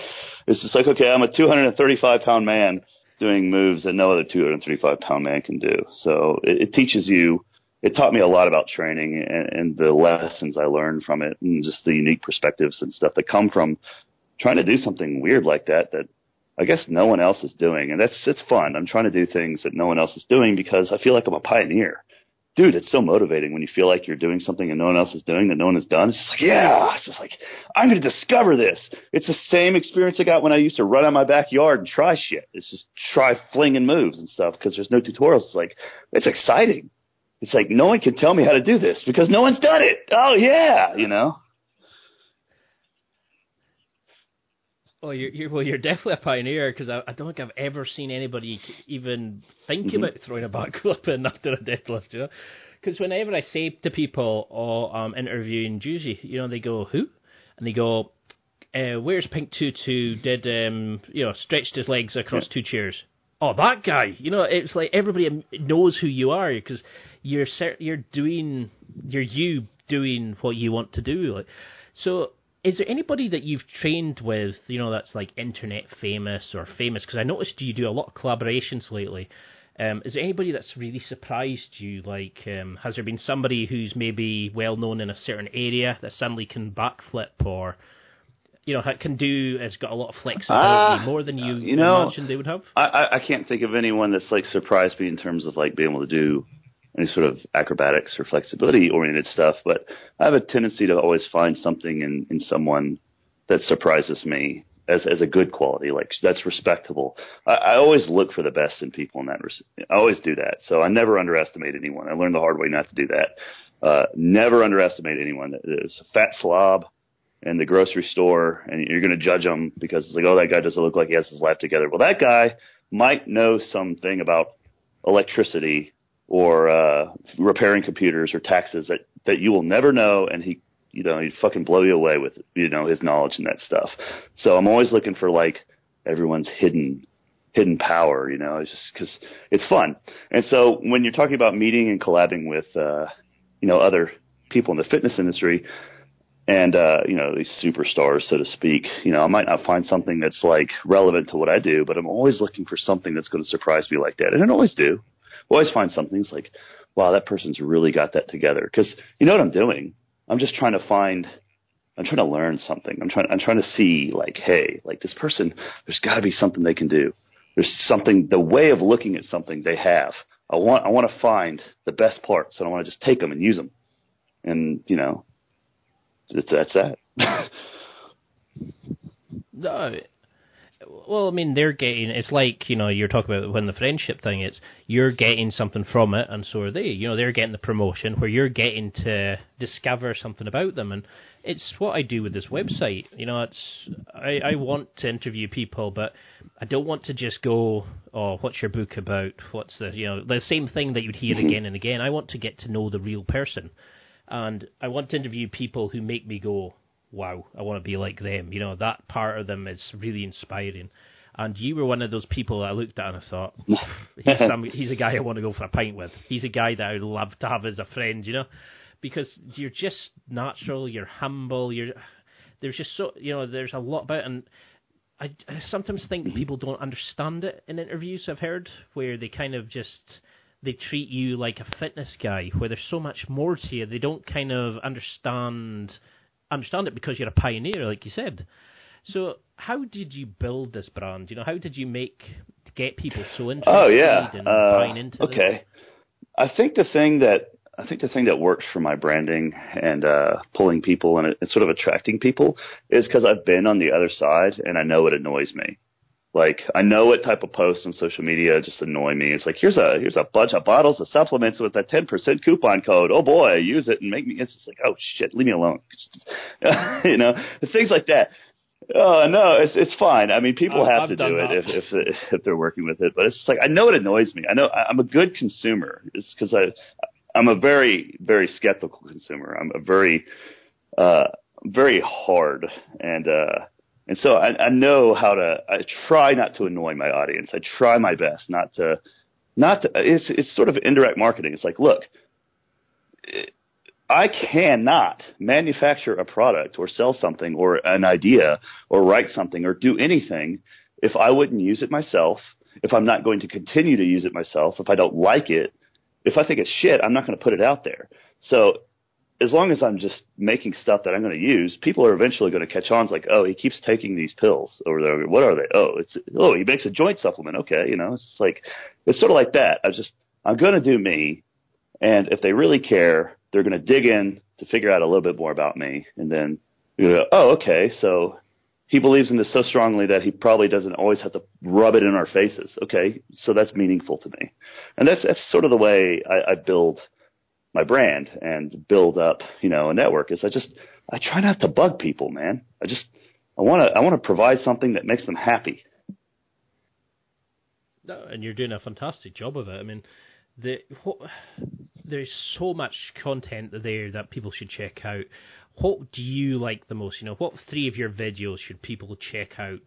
it's just like, okay, I'm a 235 pound man doing moves that no other 235 pound man can do. So it, it teaches you, it taught me a lot about training and, and the lessons I learned from it and just the unique perspectives and stuff that come from trying to do something weird like that, that I guess no one else is doing. And that's, it's fun. I'm trying to do things that no one else is doing because I feel like I'm a pioneer. Dude, it's so motivating when you feel like you're doing something and no one else is doing that no one has done. It's just like, yeah, it's just like, I'm going to discover this. It's the same experience I got when I used to run out my backyard and try shit. It's just try flinging moves and stuff because there's no tutorials. It's like, it's exciting. It's like, no one can tell me how to do this because no one's done it. Oh yeah, you know? Well, you're, you're well. You're definitely a pioneer because I, I don't think I've ever seen anybody even think mm-hmm. about throwing a backflip in after a deadlift. You know, because whenever I say to people, "Oh, I'm interviewing Juji," you know, they go, "Who?" and they go, uh, "Where's Pink Tutu? Did um, you know, stretched his legs across two chairs?" Oh, that guy. You know, it's like everybody knows who you are because you're you're doing you're you doing what you want to do. Like, so is there anybody that you've trained with, you know, that's like internet famous or famous? Because I noticed you do a lot of collaborations lately. Um, is there anybody that's really surprised you? Like, um, has there been somebody who's maybe well known in a certain area that suddenly can backflip or, you know, can do, has got a lot of flexibility uh, more than you, you know, imagined they would have? I, I can't think of anyone that's like surprised me in terms of like being able to do any sort of acrobatics or flexibility oriented stuff, but I have a tendency to always find something in, in someone that surprises me as as a good quality, like that's respectable. I, I always look for the best in people in that. I always do that. So I never underestimate anyone. I learned the hard way not to do that. Uh, never underestimate anyone that is a fat slob in the grocery store, and you're going to judge them because it's like, oh, that guy doesn't look like he has his life together. Well, that guy might know something about electricity or uh, repairing computers or taxes that that you will never know, and he you know he'd fucking blow you away with you know his knowledge and that stuff. So I'm always looking for like everyone's hidden hidden power, you know, it's just because it's fun. And so when you're talking about meeting and collabing with uh, you know other people in the fitness industry. And uh, you know these superstars, so to speak. You know, I might not find something that's like relevant to what I do, but I'm always looking for something that's going to surprise me like that, and I always do always find something it's like, wow, that person's really got that together. Because you know what I'm doing? I'm just trying to find. I'm trying to learn something. I'm trying. I'm trying to see like, hey, like this person. There's got to be something they can do. There's something. The way of looking at something they have. I want. I want to find the best parts, and I want to just take them and use them. And you know, it's, that's that. no, well, I mean, they're getting. It's like you know, you're talking about when the friendship thing. It's you're getting something from it, and so are they. You know, they're getting the promotion where you're getting to discover something about them, and it's what I do with this website. You know, it's I, I want to interview people, but I don't want to just go, oh, what's your book about? What's the you know the same thing that you'd hear mm-hmm. again and again. I want to get to know the real person, and I want to interview people who make me go, wow, I want to be like them. You know, that part of them is really inspiring. And you were one of those people I looked at and I thought, he's, some, he's a guy I want to go for a pint with. He's a guy that I would love to have as a friend, you know, because you're just natural, you're humble, you're there's just so you know there's a lot about and I, I sometimes think people don't understand it in interviews I've heard where they kind of just they treat you like a fitness guy where there's so much more to you they don't kind of understand understand it because you're a pioneer, like you said. So, how did you build this brand? You know, how did you make get people so interested? Oh yeah, and uh, buying into okay. This? I think the thing that I think the thing that works for my branding and uh, pulling people and, and sort of attracting people is because I've been on the other side and I know it annoys me. Like I know what type of posts on social media just annoy me. It's like here's a here's a bunch of bottles of supplements with a ten percent coupon code. Oh boy, use it and make me. It's just like oh shit, leave me alone. you know, things like that. Oh no, it's it's fine. I mean, people I've, have I've to do it if, if if they're working with it, but it's just like I know it annoys me. I know I'm a good consumer. It's because I I'm a very very skeptical consumer. I'm a very uh very hard and uh And so I, I know how to. I try not to annoy my audience. I try my best not to, not to. It's it's sort of indirect marketing. It's like, look, I cannot manufacture a product or sell something or an idea or write something or do anything if I wouldn't use it myself. If I'm not going to continue to use it myself, if I don't like it, if I think it's shit, I'm not going to put it out there. So as long as I'm just making stuff that I'm going to use, people are eventually going to catch on. It's like, oh, he keeps taking these pills, or what are they? Oh, it's oh, he makes a joint supplement. Okay, you know, it's like it's sort of like that. I just I'm going to do me, and if they really care, they're going to dig in to figure out a little bit more about me, and then you go, oh, okay, so he believes in this so strongly that he probably doesn't always have to rub it in our faces. Okay, so that's meaningful to me, and that's that's sort of the way I, I build my brand and build up, you know, a network is I just I try not to bug people, man. I just I want to I want to provide something that makes them happy. No, and you're doing a fantastic job of it. I mean, the what, there's so much content there that people should check out. What do you like the most? You know, what three of your videos should people check out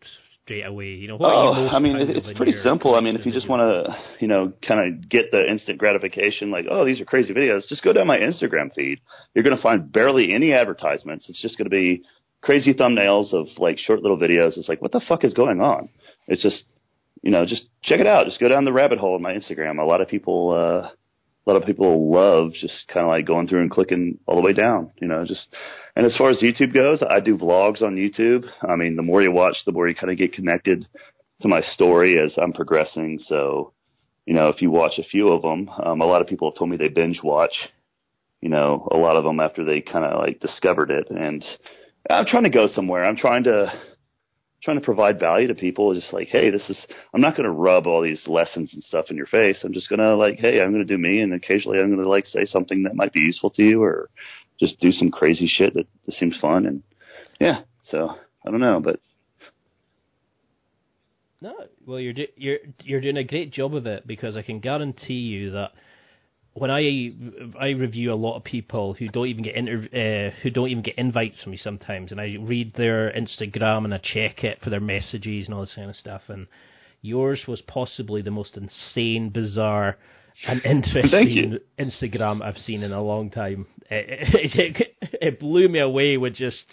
straight away? You know, oh, I mean, it's pretty simple. I mean, if you just want to, you know, kind of get the instant gratification, like, oh, these are crazy videos, just go down my Instagram feed. You're going to find barely any advertisements. It's just going to be crazy thumbnails of like short little videos. It's like, what the fuck is going on? It's just, you know, just check it out. Just go down the rabbit hole of my Instagram. A lot of people, uh, a lot of people love just kind of like going through and clicking all the way down, you know, just, and as far as YouTube goes, I do vlogs on YouTube. I mean, the more you watch, the more you kind of get connected to my story as I'm progressing. So, you know, if you watch a few of them, um, a lot of people have told me they binge watch, you know, a lot of them after they kind of like discovered it. And I'm trying to go somewhere. I'm trying to, trying to provide value to people. Just like, hey, this is, I'm not going to rub all these lessons and stuff in your face. I'm just going to like, hey, I'm going to do me. And occasionally I'm going to like say something that might be useful to you or just do some crazy shit that, that seems fun. And yeah, so I don't know, but. No, well, you're do, you're you're doing a great job of it because I can guarantee you that when I I review a lot of people who don't even get inter, uh, who don't even get invites from me sometimes, and I read their Instagram and I check it for their messages and all this kind of stuff, and yours was possibly the most insane, bizarre, and interesting Instagram I've seen in a long time. It, it, it blew me away with just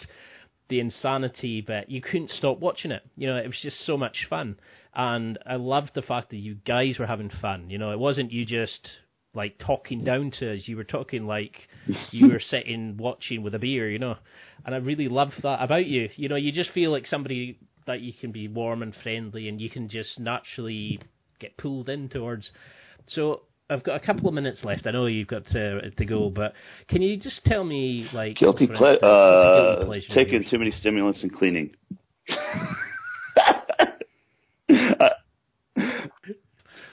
the insanity, but you couldn't stop watching it. You know, it was just so much fun. And I loved the fact that you guys were having fun. You know, it wasn't you just like talking down to us. You were talking like you were sitting watching with a beer, you know. And I really love that about you. You know, you just feel like somebody that you can be warm and friendly, and you can just naturally get pulled in towards. So I've got a couple of minutes left. I know you've got to to go, but can you just tell me like guilty, ple- uh, guilty taking too many stimulants and cleaning.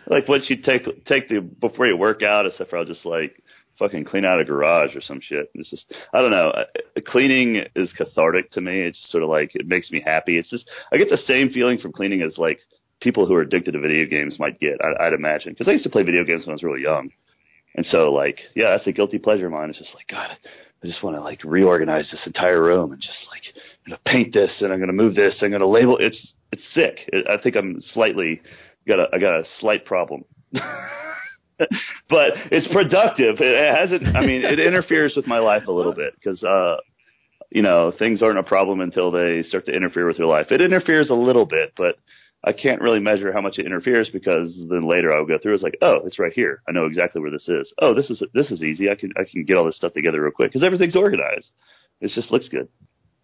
like once you take take the before you work out, except for I'll just like fucking clean out a garage or some shit. It's just I don't know. Cleaning is cathartic to me. It's sort of like it makes me happy. It's just I get the same feeling from cleaning as like people who are addicted to video games might get. I, I'd imagine because I used to play video games when I was really young, and so like yeah, that's a guilty pleasure of mine. It's just like God. I just want to like reorganize this entire room and just like I'm gonna paint this and I'm gonna move this. I'm gonna label. It's it's sick. I think I'm slightly got a I got a slight problem. but it's productive. It hasn't. I mean, it interferes with my life a little bit because, uh, you know, things aren't a problem until they start to interfere with your life. It interferes a little bit, but I can't really measure how much it interferes because then later I'll go through. It's like, oh, it's right here. I know exactly where this is. Oh, this is this is easy. I can I can get all this stuff together real quick because everything's organized. It just looks good.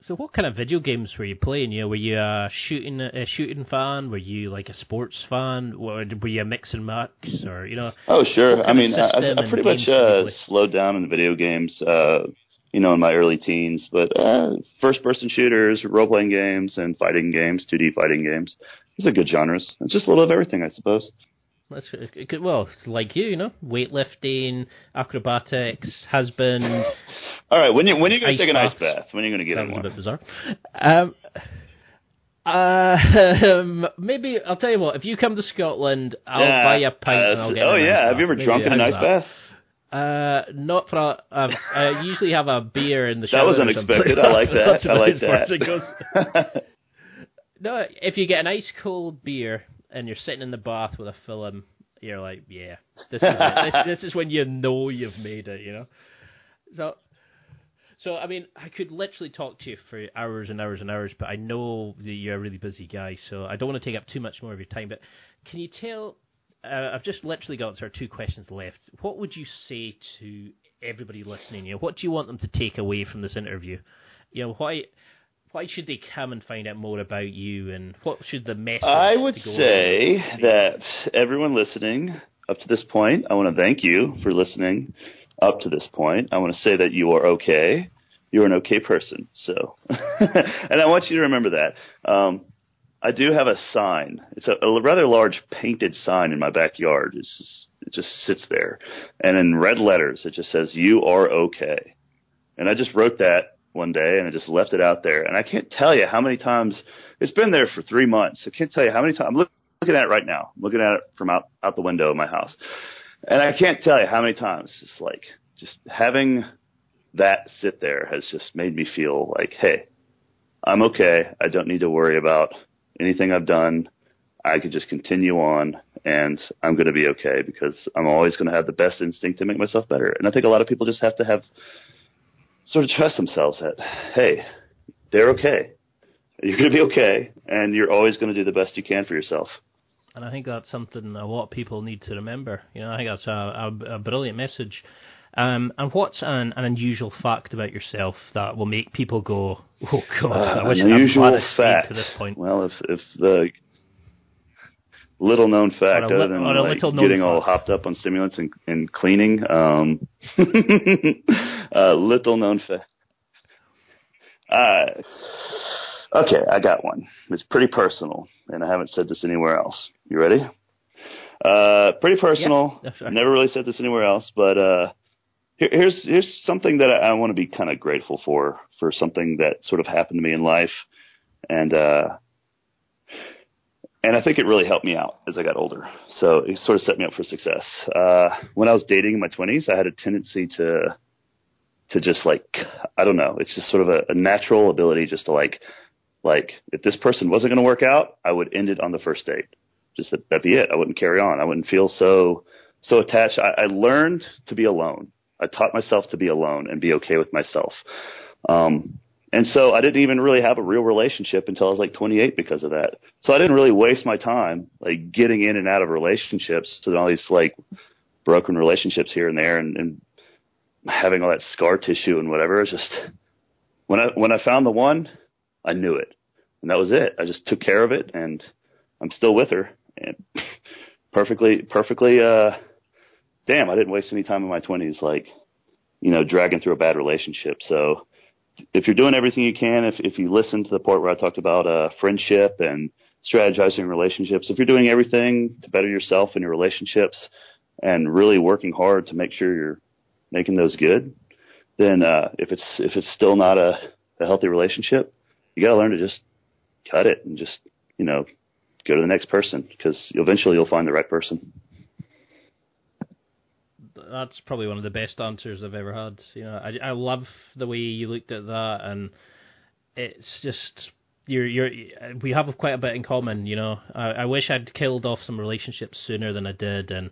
So, what kind of video games were you playing? You know, were you a shooting a shooting fan? Were you like a sports fan? Or were you a mix and match? Or you know? Oh, sure. I mean, I, I pretty much uh, slowed down in video games. Uh, you know, in my early teens, but uh, first-person shooters, role-playing games, and fighting games, 2D fighting games. Those are good genres. It's just a little of everything, I suppose. That's good. Well, like you, you know, weightlifting, acrobatics, husband. All right, when you when are you gonna take an ice bath? When are you gonna get that in one? a bit bizarre. Um, uh, maybe I'll tell you what. If you come to Scotland, I'll yeah, buy you a pint. Uh, and I'll get oh yeah, have you ever drunk in an ice bath? Uh, not for. A, um, I usually have a beer in the shower. that was unexpected. I like that. I like that. No, if you get an ice cold beer and you're sitting in the bath with a film, you're like, yeah, this is it. This, this is when you know you've made it, you know. So, so I mean, I could literally talk to you for hours and hours and hours, but I know that you're a really busy guy, so I don't want to take up too much more of your time. But can you tell? Uh, I've just literally got sort of two questions left. What would you say to everybody listening? You know, what do you want them to take away from this interview? You know, why why should they come and find out more about you, and what should the message? I would say that everyone listening up to this point, I want to thank you for listening up to this point. I want to say that you are okay. You're an okay person. So, and I want you to remember that. Um, I do have a sign. It's a, a rather large painted sign in my backyard. It's just, it just sits there, and in red letters it just says "You are okay." And I just wrote that one day and I just left it out there. And I can't tell you how many times it's been there for three months. I can't tell you how many times I'm looking at it right now. I'm looking at it from out, out the window of my house. And I can't tell you how many times it's like just having that sit there has just made me feel like, Hey, I'm okay. I don't need to worry about anything I've done. I could just continue on and I'm going to be okay because I'm always going to have the best instinct to make myself better. And I think a lot of people just have to have sort of trust themselves that, hey, they're okay. You're going to be okay, and you're always going to do the best you can for yourself. And I think that's something a lot of people need to remember. You know, I think that's a, a, a brilliant message. Um, and what's an, an, unusual fact about yourself that will make people go, "Oh God, uh, I wish unusual fact." To this point. Well, if if the little known fact, other than like getting all hopped up on stimulants and, and cleaning. Um, uh, little known fact. Uh, okay, I got one. It's pretty personal, and I haven't said this anywhere else. You ready? Uh, pretty personal. Yeah, right. Never really said this anywhere else, but uh, here, here's here's something that I, I want to be kind of grateful for for something that sort of happened to me in life, and uh, and I think it really helped me out as I got older. So it sort of set me up for success. Uh, when I was dating in my twenties, I had a tendency to, to just like, I don't know, it's just sort of a, a natural ability just to like, like if this person wasn't going to work out, I would end it on the first date. Just that, that'd be it. I wouldn't carry on. I wouldn't feel so, so attached. I, I learned to be alone. I taught myself to be alone and be okay with myself. Um, and so I didn't even really have a real relationship until I was like 28 because of that. So I didn't really waste my time like getting in and out of relationships to all these like broken relationships here and there and, and having all that scar tissue and whatever. It's just when I when I found the one, I knew it. And that was it. I just took care of it and I'm still with her and perfectly perfectly uh damn, I didn't waste any time in my 20s like you know dragging through a bad relationship. So if you're doing everything you can, if if you listen to the part where I talked about uh, friendship and strategizing relationships, if you're doing everything to better yourself and your relationships, and really working hard to make sure you're making those good, then uh, if it's if it's still not a, a healthy relationship, you got to learn to just cut it and just you know go to the next person because eventually you'll find the right person that's probably one of the best answers I've ever had. You know, I I love the way you looked at that, and it's just you're you're we have quite a bit in common. You know, I, I wish I'd killed off some relationships sooner than I did, and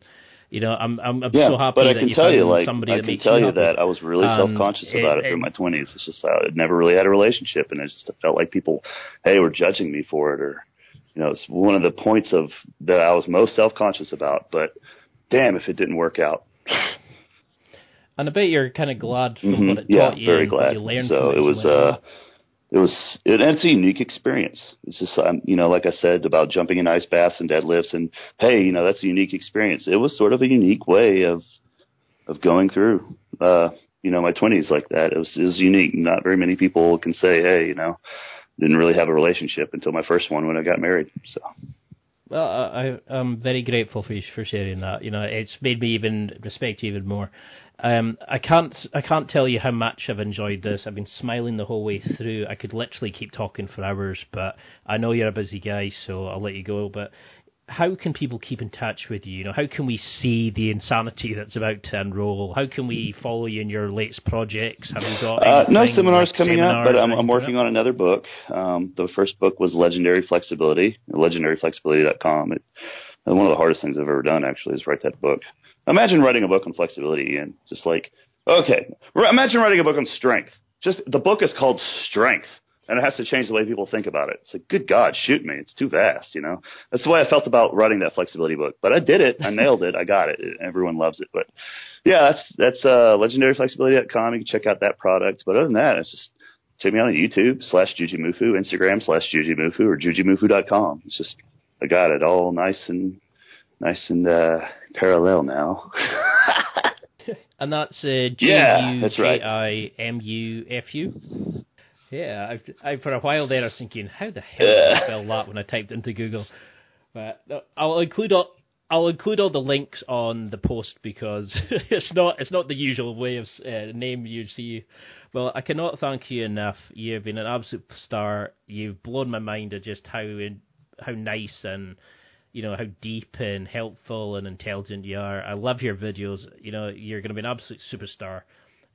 you know, I'm I'm, I'm yeah, so happy but I that can you tell found you, like, somebody I can tell you you that I was really um, self-conscious about it, it through my twenties. It's just I never really had a relationship, and I just felt like people, hey, were judging me for it, or you know, it's one of the points of that I was most self-conscious about. But damn, if it didn't work out. And I bet you're kind of glad for mm-hmm. what it yeah, taught you. very glad. so it, it was, uh, it was, it, it's a unique experience. It's just, um, you know, like I said about jumping in ice baths and deadlifts, and hey, you know, that's a unique experience. It was sort of a unique way of, of going through, uh, you know, my twenties like that. It was, it was unique. Not very many people can say, hey, you know, didn't really have a relationship until my first one when I got married. So. Well, I, I'm very grateful for you for sharing that. You know, it's made me even respect you even more. Um, I can't I can't tell you how much I've enjoyed this. I've been smiling the whole way through. I could literally keep talking for hours, but I know you're a busy guy, so I'll let you go. But how can people keep in touch with you? You know, how can we see the insanity that's about to unroll? How can we follow you in your latest projects? Have you got uh, no seminars like coming seminars up? But I'm, I'm working on another book. Um, the first book was Legendary Flexibility, legendaryflexibility.com. It, one of the hardest things I've ever done actually is write that book. Imagine writing a book on flexibility, and just like okay, imagine writing a book on strength. Just the book is called Strength and it has to change the way people think about it. It's like, good God, shoot me. It's too vast, you know? That's the way I felt about writing that flexibility book. But I did it. I nailed it. I got it. Everyone loves it. But yeah, that's, that's, uh, legendaryflexibility.com. You can check out that product. But other than that, it's just check me out on YouTube slash Jujimufu, Instagram slash Jujimufu or jujimufu.com. It's just, I got it all nice and, nice and, uh, parallel now. and that's, uh, G-U-J-I-M-U-F-U? Yeah, I've, I, for a while there I was thinking, how the hell did I spell that when I typed into Google? But I'll include all I'll include all the links on the post because it's not it's not the usual way of uh, name you see. Well, I cannot thank you enough. You've been an absolute star. You've blown my mind at just how how nice and you know how deep and helpful and intelligent you are. I love your videos. You know you're going to be an absolute superstar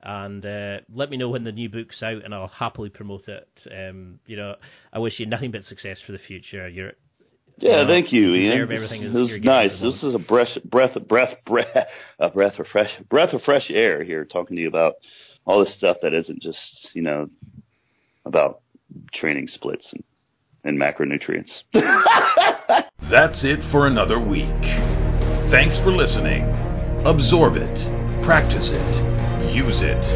and uh, let me know when the new book's out, and I'll happily promote it. Um, you know, I wish you nothing but success for the future. You're yeah, you know, thank you, Ian. This, this is nice. This is a breath, breath, breath, breath, a breath of fresh, breath of fresh air here, talking to you about all this stuff that isn't just you know about training splits and, and macronutrients. That's it for another week. Thanks for listening. Absorb it, practice it use it.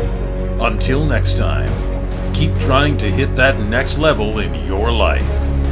Until next time, keep trying to hit that next level in your life.